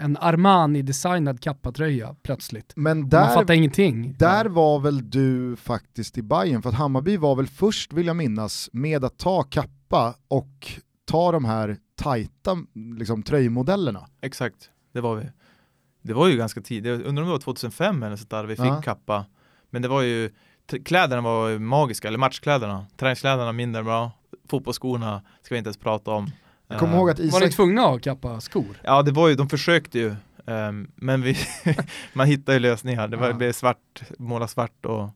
en Armani-designad kappatröja plötsligt. Men där, Man fattar ingenting. Där var väl du faktiskt i Bayern för att Hammarby var väl först, vill jag minnas, med att ta kappa och ta de här tajta liksom, tröjmodellerna. Exakt, det var vi. Det var ju ganska tidigt, undrar om det var 2005 eller så där vi fick ja. kappa. Men det var ju, kläderna var magiska, eller matchkläderna. Träningskläderna mindre bra, fotbollsskorna ska vi inte ens prata om. Jag kommer ihåg att Isak... Var ni tvungna att kappa skor? Ja det var ju, de försökte ju. Um, men vi man hittade ju lösningar, det var, ja. blev svart, måla svart och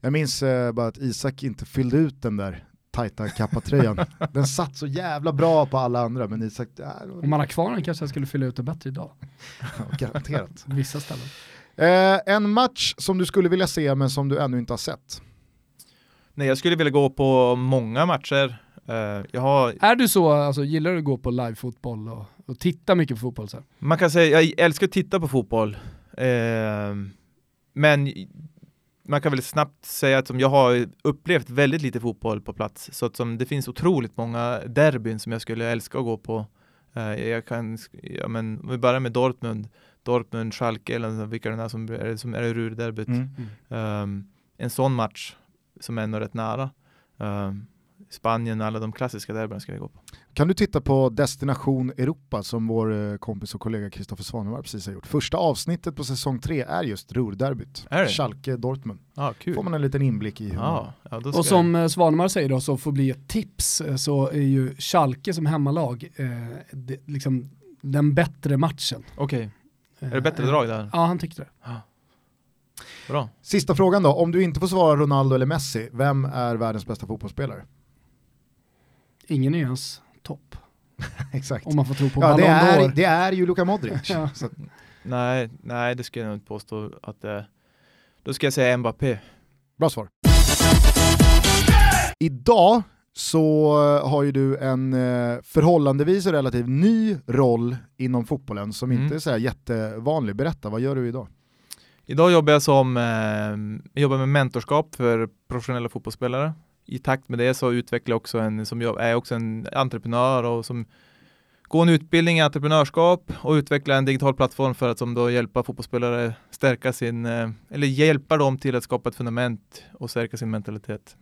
jag minns uh, bara att Isak inte fyllde ut den där tajta kappatröjan. den satt så jävla bra på alla andra men Isak... Äh, Om man har kvar den kanske jag skulle fylla ut det bättre idag. ja, garanterat. Vissa ställen. Eh, en match som du skulle vilja se men som du ännu inte har sett? Nej jag skulle vilja gå på många matcher. Uh, jag har... Är du så, alltså, gillar du att gå på live-fotboll och, och titta mycket på fotboll? Så? Man kan säga, jag älskar att titta på fotboll. Uh, men man kan väl snabbt säga att som jag har upplevt väldigt lite fotboll på plats, så att som det finns otroligt många derbyn som jag skulle älska att gå på. Uh, jag kan, ja men, om vi börjar med Dortmund, Dortmund, Schalke eller vilka det är som är, som är det Ruhrderbyt. Mm. Um, en sån match som är ändå rätt nära. Um, Spanien, alla de klassiska derbyna ska vi gå på. Kan du titta på Destination Europa som vår eh, kompis och kollega Kristoffer Svanemar precis har gjort. Första avsnittet på säsong tre är just Ruhrderbyt. Schalke-Dortmund. Ah, kul. Får man en liten inblick i hur ah, ja, Och som jag... Eh, Svanemar säger då, så får bli ett tips, eh, så är ju Schalke som hemmalag eh, det, liksom den bättre matchen. Okej. Okay. Är det bättre drag där? Ja, han tyckte det. Ah. Bra. Sista frågan då, om du inte får svara Ronaldo eller Messi, vem är världens bästa fotbollsspelare? Ingen är ens topp. Exakt. Om man får tro på ja, det är, det är ju Luka Modric. ja. Nej, nej, det ska jag nog inte påstå att det är. Då ska jag säga Mbappé. Bra svar. Idag så har ju du en eh, förhållandevis relativt ny roll inom fotbollen som mm. inte är så jättevanlig. Berätta, vad gör du idag? Idag jobbar jag som eh, jobbar med mentorskap för professionella fotbollsspelare i takt med det så utvecklar jag också en, som jag är också en entreprenör och som gå en utbildning i entreprenörskap och utveckla en digital plattform för att som då hjälpa fotbollsspelare stärka sin, eh, eller hjälpa dem till att skapa ett fundament och stärka sin mentalitet.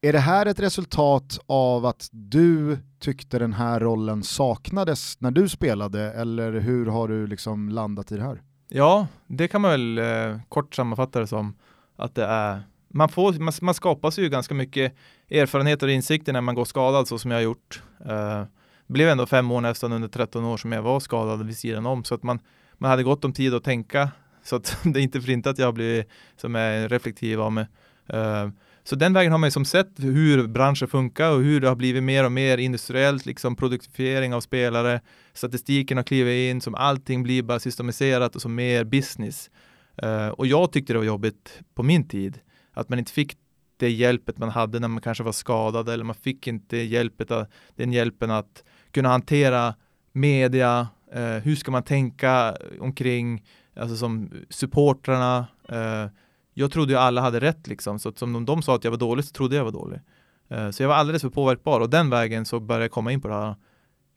Är det här ett resultat av att du tyckte den här rollen saknades när du spelade eller hur har du liksom landat i det här? Ja, det kan man väl eh, kort sammanfatta det som att det är man, får, man, man skapar sig ju ganska mycket erfarenheter och insikter när man går skadad så som jag har gjort. Uh, blev ändå fem år nästan under 13 år som jag var skadad vid sidan om så att man, man hade gott om tid att tänka så att det är inte för inte att jag har blivit som är reflektiv av mig. Uh, så den vägen har man ju som sett hur branschen funkar och hur det har blivit mer och mer industriellt, liksom produktifiering av spelare, statistiken har klivit in, som allting blir bara systemiserat och som mer business. Uh, och jag tyckte det var jobbigt på min tid, att man inte fick det hjälpet man hade när man kanske var skadad eller man fick inte hjälpet, eh, den hjälpen att kunna hantera media, eh, hur ska man tänka eh, omkring, alltså som supportrarna, Eh, jag trodde ju alla hade rätt liksom, så att som de, sa att jag var dålig så trodde jag var dålig. Eh, så jag var alldeles för påverkbar och den vägen så började jag komma in på det här.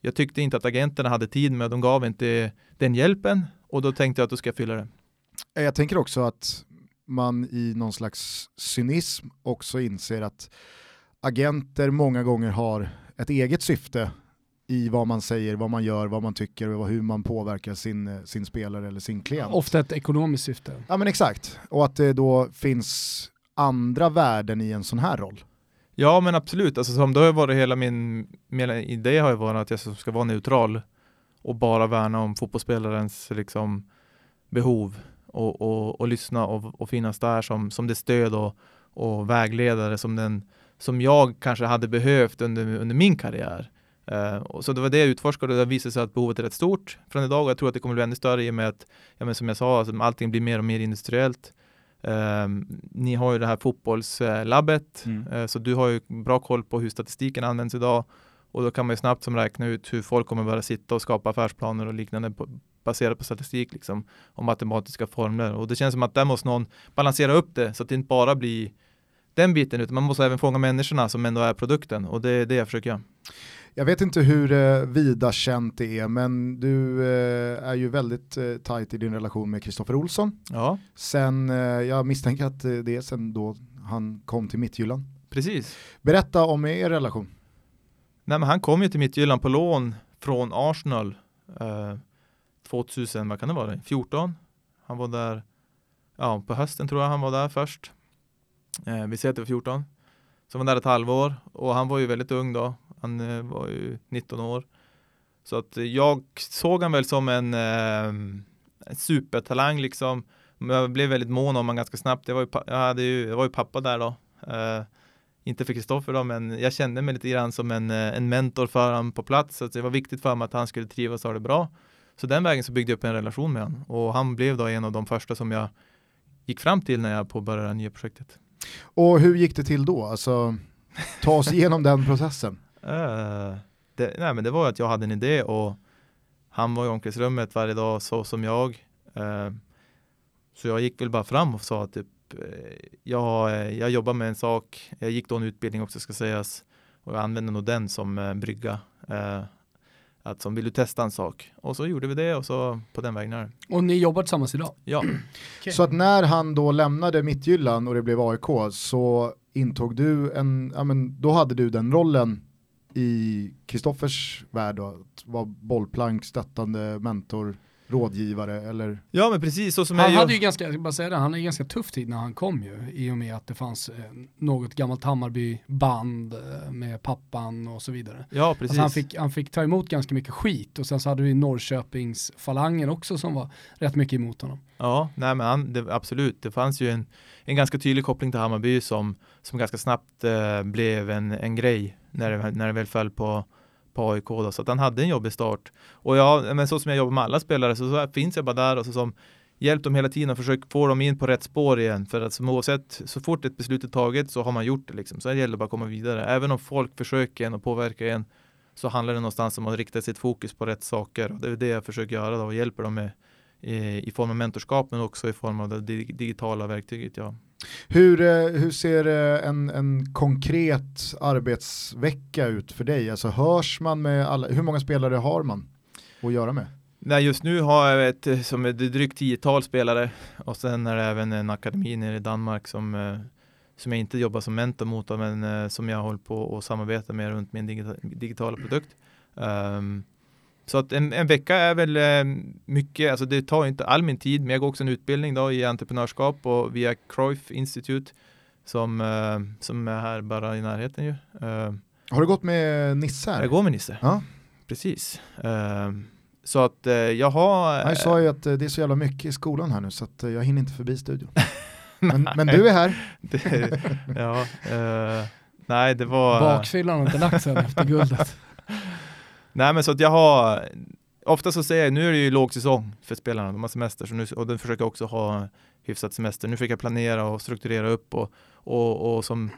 Jag tyckte inte att agenterna hade tid med, de gav inte den hjälpen och då tänkte jag att då ska jag fylla det. Jag tänker också att man i någon slags cynism också inser att agenter många gånger har ett eget syfte i vad man säger, vad man gör, vad man tycker och hur man påverkar sin, sin spelare eller sin klient. Ofta ett ekonomiskt syfte. Ja men exakt, och att det då finns andra värden i en sån här roll. Ja men absolut, alltså, som det har varit hela min, min idé har ju varit att jag ska vara neutral och bara värna om fotbollsspelarens liksom, behov och, och, och lyssna och, och, finnas där som, som det stöd och, och vägledare som, den, som jag kanske hade behövt under, under min karriär. Uh, så det var det jag utforskade och det visade sig att behovet är rätt stort från idag och jag tror att det kommer bli ännu större i och med att, ja, men som jag sa, alltså, allting blir mer och mer industriellt. Uh, ni har ju det här fotbollslabbet, mm. uh, så du har ju bra koll på hur statistiken används idag och då kan man ju snabbt som räkna ut hur folk kommer börja sitta och skapa affärsplaner och liknande på, baserat på statistik liksom, och matematiska formler. Och det känns som att där måste någon balansera upp det så att det inte bara blir den biten, utan man måste även fånga människorna som ändå är produkten och det är det jag försöker göra. Jag vet inte hur eh, vida känt det är, men du eh, är ju väldigt eh, tajt i din relation med Kristoffer Olsson. Ja. Sen, eh, jag misstänker att eh, det är sen då han kom till Mittjylland. Precis. Berätta om er relation. Nej, men han kom ju till Mittjylland på lån från Arsenal. 2000, vad kan det vara, 14? Han var där, ja på hösten tror jag han var där först. Eh, vi säger att det var 14. Så var där ett halvår och han var ju väldigt ung då. Han eh, var ju 19 år. Så att jag såg han väl som en, eh, supertalang liksom. Men jag blev väldigt mån om honom ganska snabbt. Jag var ju, jag hade ju, jag var ju pappa där då. Eh, inte för Kristoffer då, men jag kände mig lite grann som en, eh, en mentor för honom på plats. Så det var viktigt för mig att han skulle trivas och ha det bra. Så den vägen så byggde jag upp en relation med honom och han blev då en av de första som jag gick fram till när jag påbörjade det nya projektet. Och hur gick det till då? Alltså, ta oss igenom den processen. Uh, det, nej, men det var att jag hade en idé och han var i omklädningsrummet varje dag så som jag. Uh, så jag gick väl bara fram och sa typ uh, jag, jag jobbar med en sak. Jag gick då en utbildning också ska sägas och jag använde nog den som brygga att som vill du testa en sak? Och så gjorde vi det och så på den vägen är Och ni jobbar tillsammans idag? Ja. okay. Så att när han då lämnade Mittjylland och det blev AIK så intog du en, ja men då hade du den rollen i Kristoffers värld då, att vara bollplank, stöttande, mentor, rådgivare eller? Ja men precis så som Han jag hade ju ganska, jag bara säga det, han hade ganska tuff tid när han kom ju i och med att det fanns eh, något gammalt Hammarby-band eh, med pappan och så vidare. Ja precis. Alltså han, fick, han fick ta emot ganska mycket skit och sen så hade vi Norrköpings-falangen också som var rätt mycket emot honom. Ja, nej men han, det, absolut, det fanns ju en, en ganska tydlig koppling till Hammarby som, som ganska snabbt eh, blev en, en grej när det, när det väl föll på på AIK då, så att han hade en jobbig start. Och ja, men så som jag jobbar med alla spelare så, så finns jag bara där och så som hjälpt dem hela tiden och försökt få dem in på rätt spår igen. För att som oavsett, så fort ett beslut är taget så har man gjort det liksom. Så det gäller bara att komma vidare. Även om folk försöker en och påverkar en så handlar det någonstans om att rikta sitt fokus på rätt saker. Och det är det jag försöker göra då och hjälper dem med i, i form av mentorskap men också i form av det digitala verktyget jag hur, eh, hur ser eh, en, en konkret arbetsvecka ut för dig? Alltså hörs man med alla, hur många spelare har man? att göra med? Nej, just nu har jag ett som är drygt tiotal spelare och sen är det även en akademi nere i Danmark som, eh, som jag inte jobbar som mentor mot men eh, som jag håller på att samarbeta med runt min digita digitala produkt. Um, så att en, en, vecka är väl eh, mycket, alltså det tar inte all min tid, men jag går också en utbildning då i entreprenörskap och via Cruyff Institute som, som är här bara i närheten ju. Har du gått med Nisse? Här? Jag går med Nisse, ja. precis. Så att eh, jag har... Jag sa ju att eh, det är så jävla mycket i skolan här nu så att eh, jag hinner inte förbi studion. men, men, du är här. det, ja, eh, nej det var... Bakfyllan har inte lagt sig efter guldet. nej men så att jag har, ofta så säger jag, nu är det ju lågsäsong för spelarna, de har semester så nu, och den försöker också ha hyfsat semester. Nu försöker jag planera och strukturera upp och, och, och som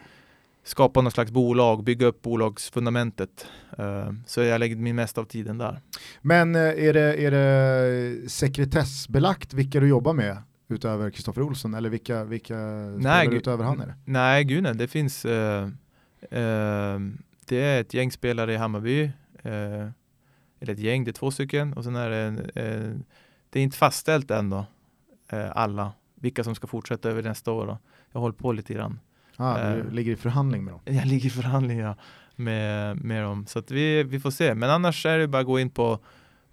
skapa något slags bolag, bygga upp bolagsfundamentet. Uh, så jag lägger min mesta av tiden där. Men uh, är, det, är det sekretessbelagt vilka du jobbar med utöver Kristoffer Olsson eller vilka, vilka nej, utöver han är det? Nej, gud nej, det finns uh, det är ett gäng spelare i Hammarby eller ett gäng, det är två stycken och sen är det det är inte fastställt än då alla vilka som ska fortsätta över nästa år. Då. Jag håller på lite grann. Ah, du uh, ligger i förhandling med dem? Jag ligger i förhandling ja, med, med dem. Så att vi, vi får se. Men annars är det bara att gå in på,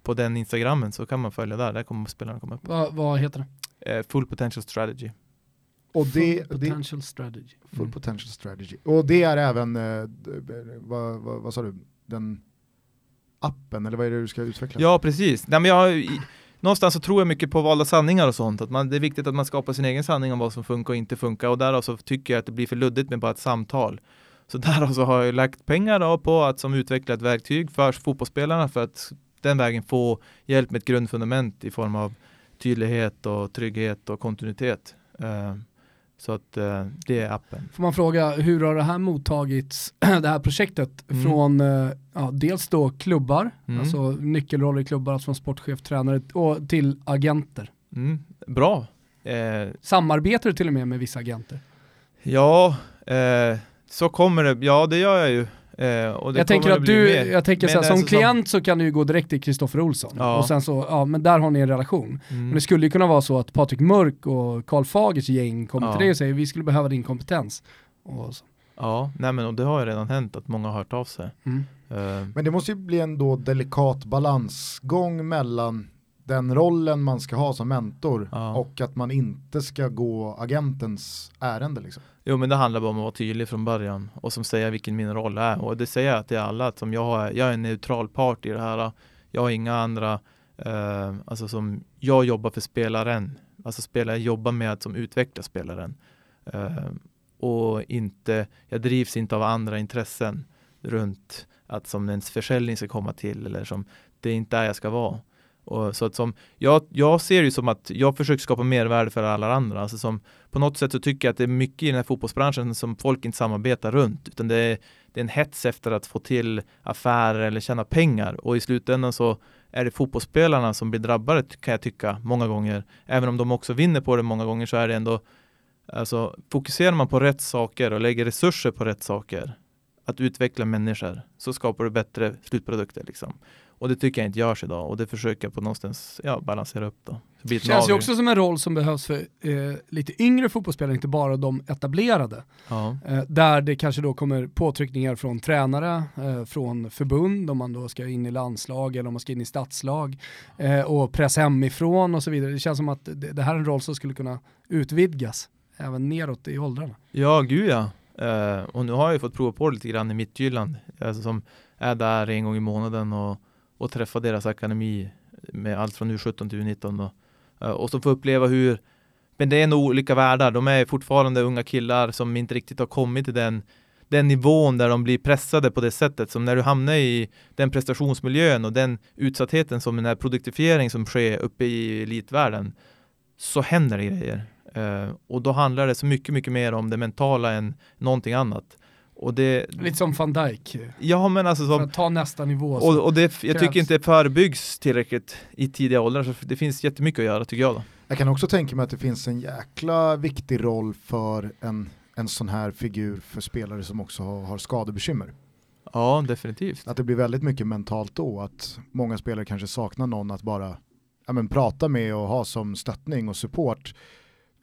på den Instagrammen så kan man följa där. Där kommer spelarna komma upp. Va, vad heter det? Uh, full Potential Strategy. Och det, full Potential det, Strategy. Full mm. Potential Strategy. Och det är även, eh, vad, vad, vad sa du, den appen eller vad är det du ska utveckla? Ja precis. Nej, men jag, någonstans så tror jag mycket på valda sanningar och sånt. Att man, det är viktigt att man skapar sin egen sanning om vad som funkar och inte funkar. Och därav så tycker jag att det blir för luddigt med bara ett samtal. Så därav så har jag lagt pengar då på att som utveckla ett verktyg för fotbollsspelarna för att den vägen få hjälp med ett grundfundament i form av tydlighet och trygghet och kontinuitet. Uh, så att uh, det är appen. Får man fråga, hur har det här mottagits, det här projektet, mm. från uh, ja, dels då klubbar, mm. alltså nyckelroller i klubbar, alltså från sportchef, tränare, och till agenter? Mm. Bra. Eh. Samarbetar du till och med med vissa agenter? Ja, eh, så kommer det, ja det gör jag ju. Eh, jag tänker att du, mer. jag tänker så här, som alltså klient så kan du ju gå direkt till Kristoffer Olsson. Ja. Och sen så, ja men där har ni en relation. Mm. Men det skulle ju kunna vara så att Patrik Mörk och Karl Fagers gäng kommer ja. till dig och säger vi skulle behöva din kompetens. Och så. Ja, nej men och det har ju redan hänt att många har hört av sig. Mm. Uh. Men det måste ju bli en då delikat balansgång mellan den rollen man ska ha som mentor ja. och att man inte ska gå agentens ärende. Liksom. Jo men det handlar bara om att vara tydlig från början och som säger vilken min roll är och det säger jag till alla att som jag, är, jag är en neutral part i det här. Jag har inga andra, eh, alltså som jag jobbar för spelaren, alltså spelare jobbar med att som utveckla spelaren. Eh, och inte, jag drivs inte av andra intressen runt att som ens försäljning ska komma till eller som det är inte där jag ska vara. Och så att som, jag, jag ser det som att jag försöker skapa mervärde för alla andra. Alltså som, på något sätt så tycker jag att det är mycket i den här fotbollsbranschen som folk inte samarbetar runt. Utan det är, det är en hets efter att få till affärer eller tjäna pengar. Och i slutändan så är det fotbollsspelarna som blir drabbade kan jag tycka många gånger. Även om de också vinner på det många gånger så är det ändå Alltså fokuserar man på rätt saker och lägger resurser på rätt saker att utveckla människor så skapar du bättre slutprodukter liksom. Och det tycker jag inte görs idag och det försöker jag på någonstans ja, balansera upp då. Det känns ju också som en roll som behövs för eh, lite yngre fotbollsspelare, inte bara de etablerade. Ja. Eh, där det kanske då kommer påtryckningar från tränare, eh, från förbund om man då ska in i landslag eller om man ska in i stadslag eh, och press hemifrån och så vidare. Det känns som att det, det här är en roll som skulle kunna utvidgas även neråt i åldrarna. Ja, gud ja. Uh, och nu har jag fått prova på det lite grann i Mittjylland, alltså som är där en gång i månaden och, och träffa deras akademi med allt från U17 till U19 och, eh, och så får uppleva hur, men det är nog olika världar, de är fortfarande unga killar som inte riktigt har kommit till den den nivån där de blir pressade på det sättet som när du hamnar i den prestationsmiljön och den utsattheten som den här produktifiering som sker uppe i elitvärlden så händer det grejer. Uh, och då handlar det så mycket, mycket mer om det mentala än någonting annat. Och det, Lite som van Dijk. Ja men alltså som, ta nästa nivå. Och, och det, jag tycker inte det förebyggs tillräckligt i tidiga åldrar, så det finns jättemycket att göra tycker jag. Då. Jag kan också tänka mig att det finns en jäkla viktig roll för en, en sån här figur för spelare som också har, har skadebekymmer. Ja, definitivt. Att det blir väldigt mycket mentalt då, att många spelare kanske saknar någon att bara ja, men, prata med och ha som stöttning och support.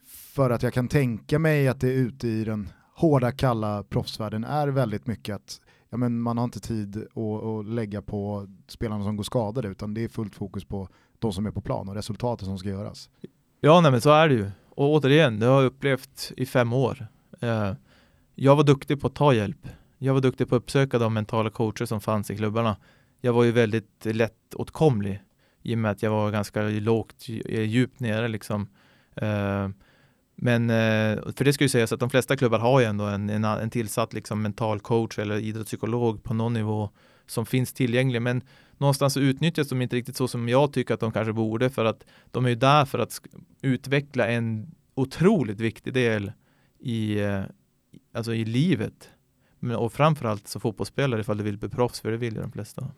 För att jag kan tänka mig att det ute i den hårda, kalla proffsvärlden är väldigt mycket att ja, men man har inte tid att, att lägga på spelarna som går skadade utan det är fullt fokus på de som är på plan och resultatet som ska göras. Ja, nej, men så är det ju. Och återigen, det har jag upplevt i fem år. Eh, jag var duktig på att ta hjälp. Jag var duktig på att uppsöka de mentala coacher som fanns i klubbarna. Jag var ju väldigt lättåtkomlig i och med att jag var ganska lågt, eh, djupt nere liksom. Eh, men eh, för det ska ju sägas att de flesta klubbar har ju ändå en, en, en tillsatt liksom mental coach eller idrottspsykolog på någon nivå som finns tillgänglig. Men någonstans så utnyttjas de inte riktigt så som jag tycker att de kanske borde för att de är ju där för att utveckla en otroligt viktig del i, eh, alltså i livet. Men, och framförallt som fotbollsspelare ifall du vill bli proffs, för det vill ju de flesta.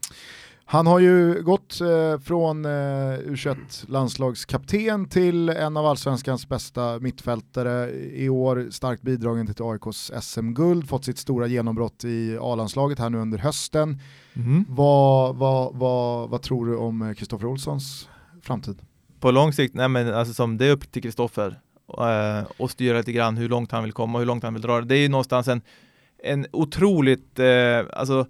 Han har ju gått eh, från eh, U21-landslagskapten till en av allsvenskans bästa mittfältare. I år starkt bidragen till AIKs SM-guld, fått sitt stora genombrott i A-landslaget här nu under hösten. Mm. Vad, vad, vad, vad tror du om Kristoffer Olssons framtid? På lång sikt, nej men alltså som det är upp till Kristoffer eh, och styra lite grann hur långt han vill komma och hur långt han vill dra det. Det är ju någonstans en, en otroligt, eh, alltså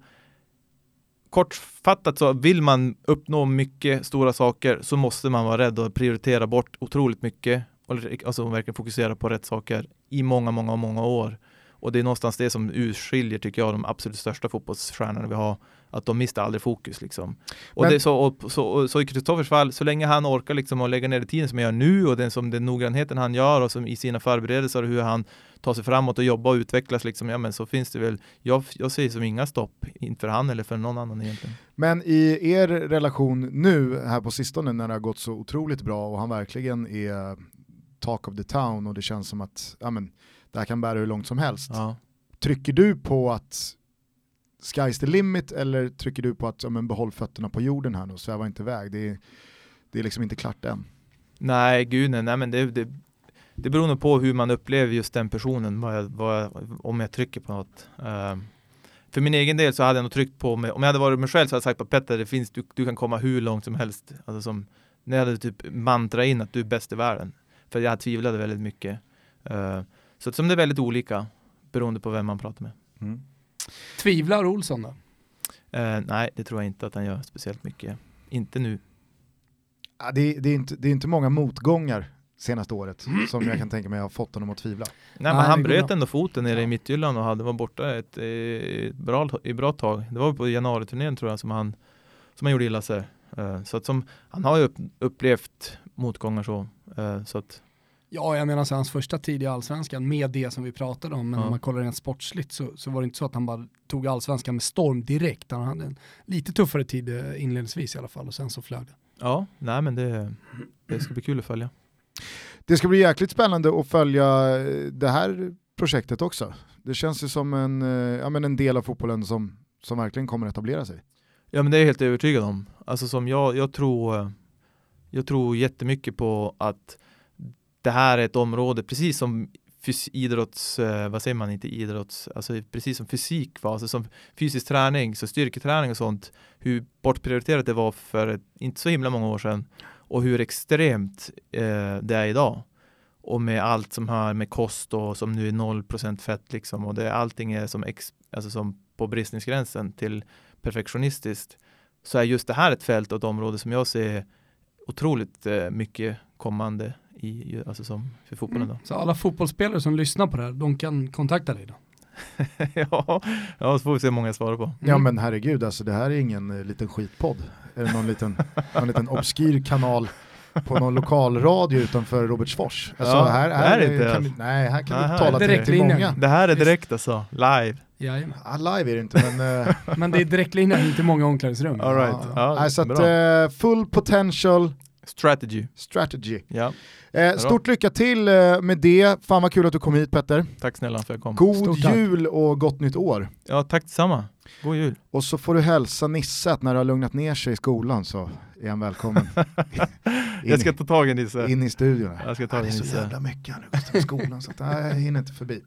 kortfattat så vill man uppnå mycket stora saker så måste man vara rädd att prioritera bort otroligt mycket och alltså verkligen fokusera på rätt saker i många, många, många år. Och det är någonstans det som urskiljer, tycker jag, de absolut största fotbollsstjärnorna vi har. Att de mister aldrig fokus liksom. Och, Men... det, så, och, så, och, så i Kristoffers fall, så länge han orkar liksom att lägga ner det tiden som jag gör nu och den, som den noggrannheten han gör och som i sina förberedelser och hur han tar sig framåt och jobba och utvecklas liksom, ja men så finns det väl, jag, jag ser som inga stopp inför han eller för någon annan egentligen. Men i er relation nu här på sistone när det har gått så otroligt bra och han verkligen är talk of the town och det känns som att ja, men, det här kan bära hur långt som helst. Ja. Trycker du på att sky's the limit eller trycker du på att ja, men, behåll fötterna på jorden här nu och sväva inte iväg? Det är, det är liksom inte klart än. Nej, gud nej, nej men det, det, det beror nog på hur man upplever just den personen, vad jag, vad jag, om jag trycker på något. Uh, för min egen del så hade jag nog tryckt på mig, om jag hade varit mig själv så hade jag sagt på Petter, det finns, du, du kan komma hur långt som helst. Alltså som, när jag hade typ mantra in att du är bäst i världen. För jag tvivlade väldigt mycket. Uh, så som det är väldigt olika beroende på vem man pratar med. Mm. Tvivlar Olsson då? Uh, nej, det tror jag inte att han gör speciellt mycket. Inte nu. Ja, det, det, är inte, det är inte många motgångar senaste året som jag kan tänka mig har fått honom att tvivla. Nej, men han bröt ändå foten nere i Midtjylland och hade var borta ett, ett bra, ett bra tag. Det var på januariturnén tror jag som han, som han gjorde illa sig. Uh, så att som, han har ju upp, upplevt motgångar så. Uh, så att, Ja, jag menar så hans första tid i allsvenskan med det som vi pratade om, men ja. om man kollar rent sportsligt så, så var det inte så att han bara tog allsvenskan med storm direkt. Han hade en lite tuffare tid eh, inledningsvis i alla fall och sen så flög det. Ja, nej men det, det ska bli kul att följa. Det ska bli jäkligt spännande att följa eh, det här projektet också. Det känns ju som en, eh, ja, men en del av fotbollen som, som verkligen kommer att etablera sig. Ja men det är jag helt övertygad om. Alltså som jag, jag tror jag tror jättemycket på att det här är ett område, precis som idrotts, eh, vad säger man, inte idrotts, alltså precis som fysik var, alltså som fysisk träning, så styrketräning och sånt, hur bortprioriterat det var för ett, inte så himla många år sedan och hur extremt eh, det är idag. Och med allt som hör med kost och som nu är 0% fett liksom och det, allting är som, ex, alltså som på bristningsgränsen till perfektionistiskt så är just det här ett fält och ett område som jag ser otroligt eh, mycket kommande i, alltså som för fotbollen. Då. Mm. Så alla fotbollsspelare som lyssnar på det här, de kan kontakta dig då? ja, ja, så får vi se hur många jag svarar på. Mm. Ja men herregud, alltså det här är ingen uh, liten skitpodd. Är det någon liten, någon liten obskyr kanal på någon lokalradio utanför Robertsfors? Alltså, ja, här, här, är inte kan, nej, här kan Aha, du tala till, till många. Det här är direkt alltså, live. Ja, live är det inte men... Uh... men det är direktlinjen, inte många omklädningsrum. All right. ja. Ja, så att, uh, full potential Strategy. Strategy. Ja. Eh, stort lycka till eh, med det. Fan vad kul att du kom hit Petter. Tack snälla för att jag kom. God stort jul tack. och gott nytt år. Ja, tack detsamma. God jul. Och så får du hälsa Nisse att när det har lugnat ner sig i skolan så är han välkommen. jag ska ta tag i Nisse. In i studion. Jag ska ta tag i Nisse. Det är så jävla mycket nu i skolan så att, nej, jag hinner inte förbi.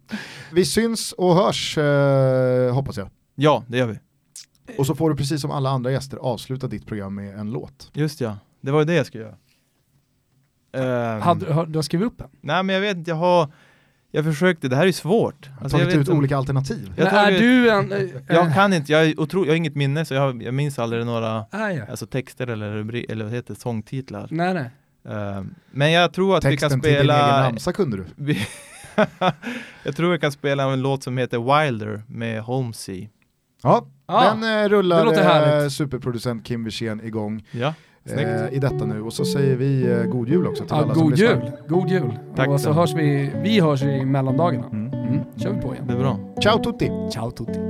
Vi syns och hörs eh, hoppas jag. Ja, det gör vi. Och så får du precis som alla andra gäster avsluta ditt program med en låt. Just ja, det var ju det jag skulle göra. Um, Hade, har, du har skrivit upp en? Nej men jag vet inte, jag har jag försökte, det här är ju svårt. Alltså, tagit ut olika alternativ. Jag är du en... Äh, jag kan inte, jag, är otro, jag har inget minne så jag, jag minns aldrig några ah, ja. alltså, texter eller, rubri, eller vad heter sångtitlar. Nej, nej. Uh, men jag tror att Texten vi kan spela... Texten till din egen namnsdag kunde du. jag tror vi kan spela en låt som heter Wilder med Holmesy. Ja, ah, den eh, rullar eh, superproducent Kim Wirsén igång. Ja. Eh, i detta nu och så säger vi eh, god jul också till ja, alla god som jul. God jul. Tack och så, hörs vi, vi hörs i mellandagarna. Mm. Mm. kör vi på igen. Det är bra. Ciao tutti. Ciao tutti.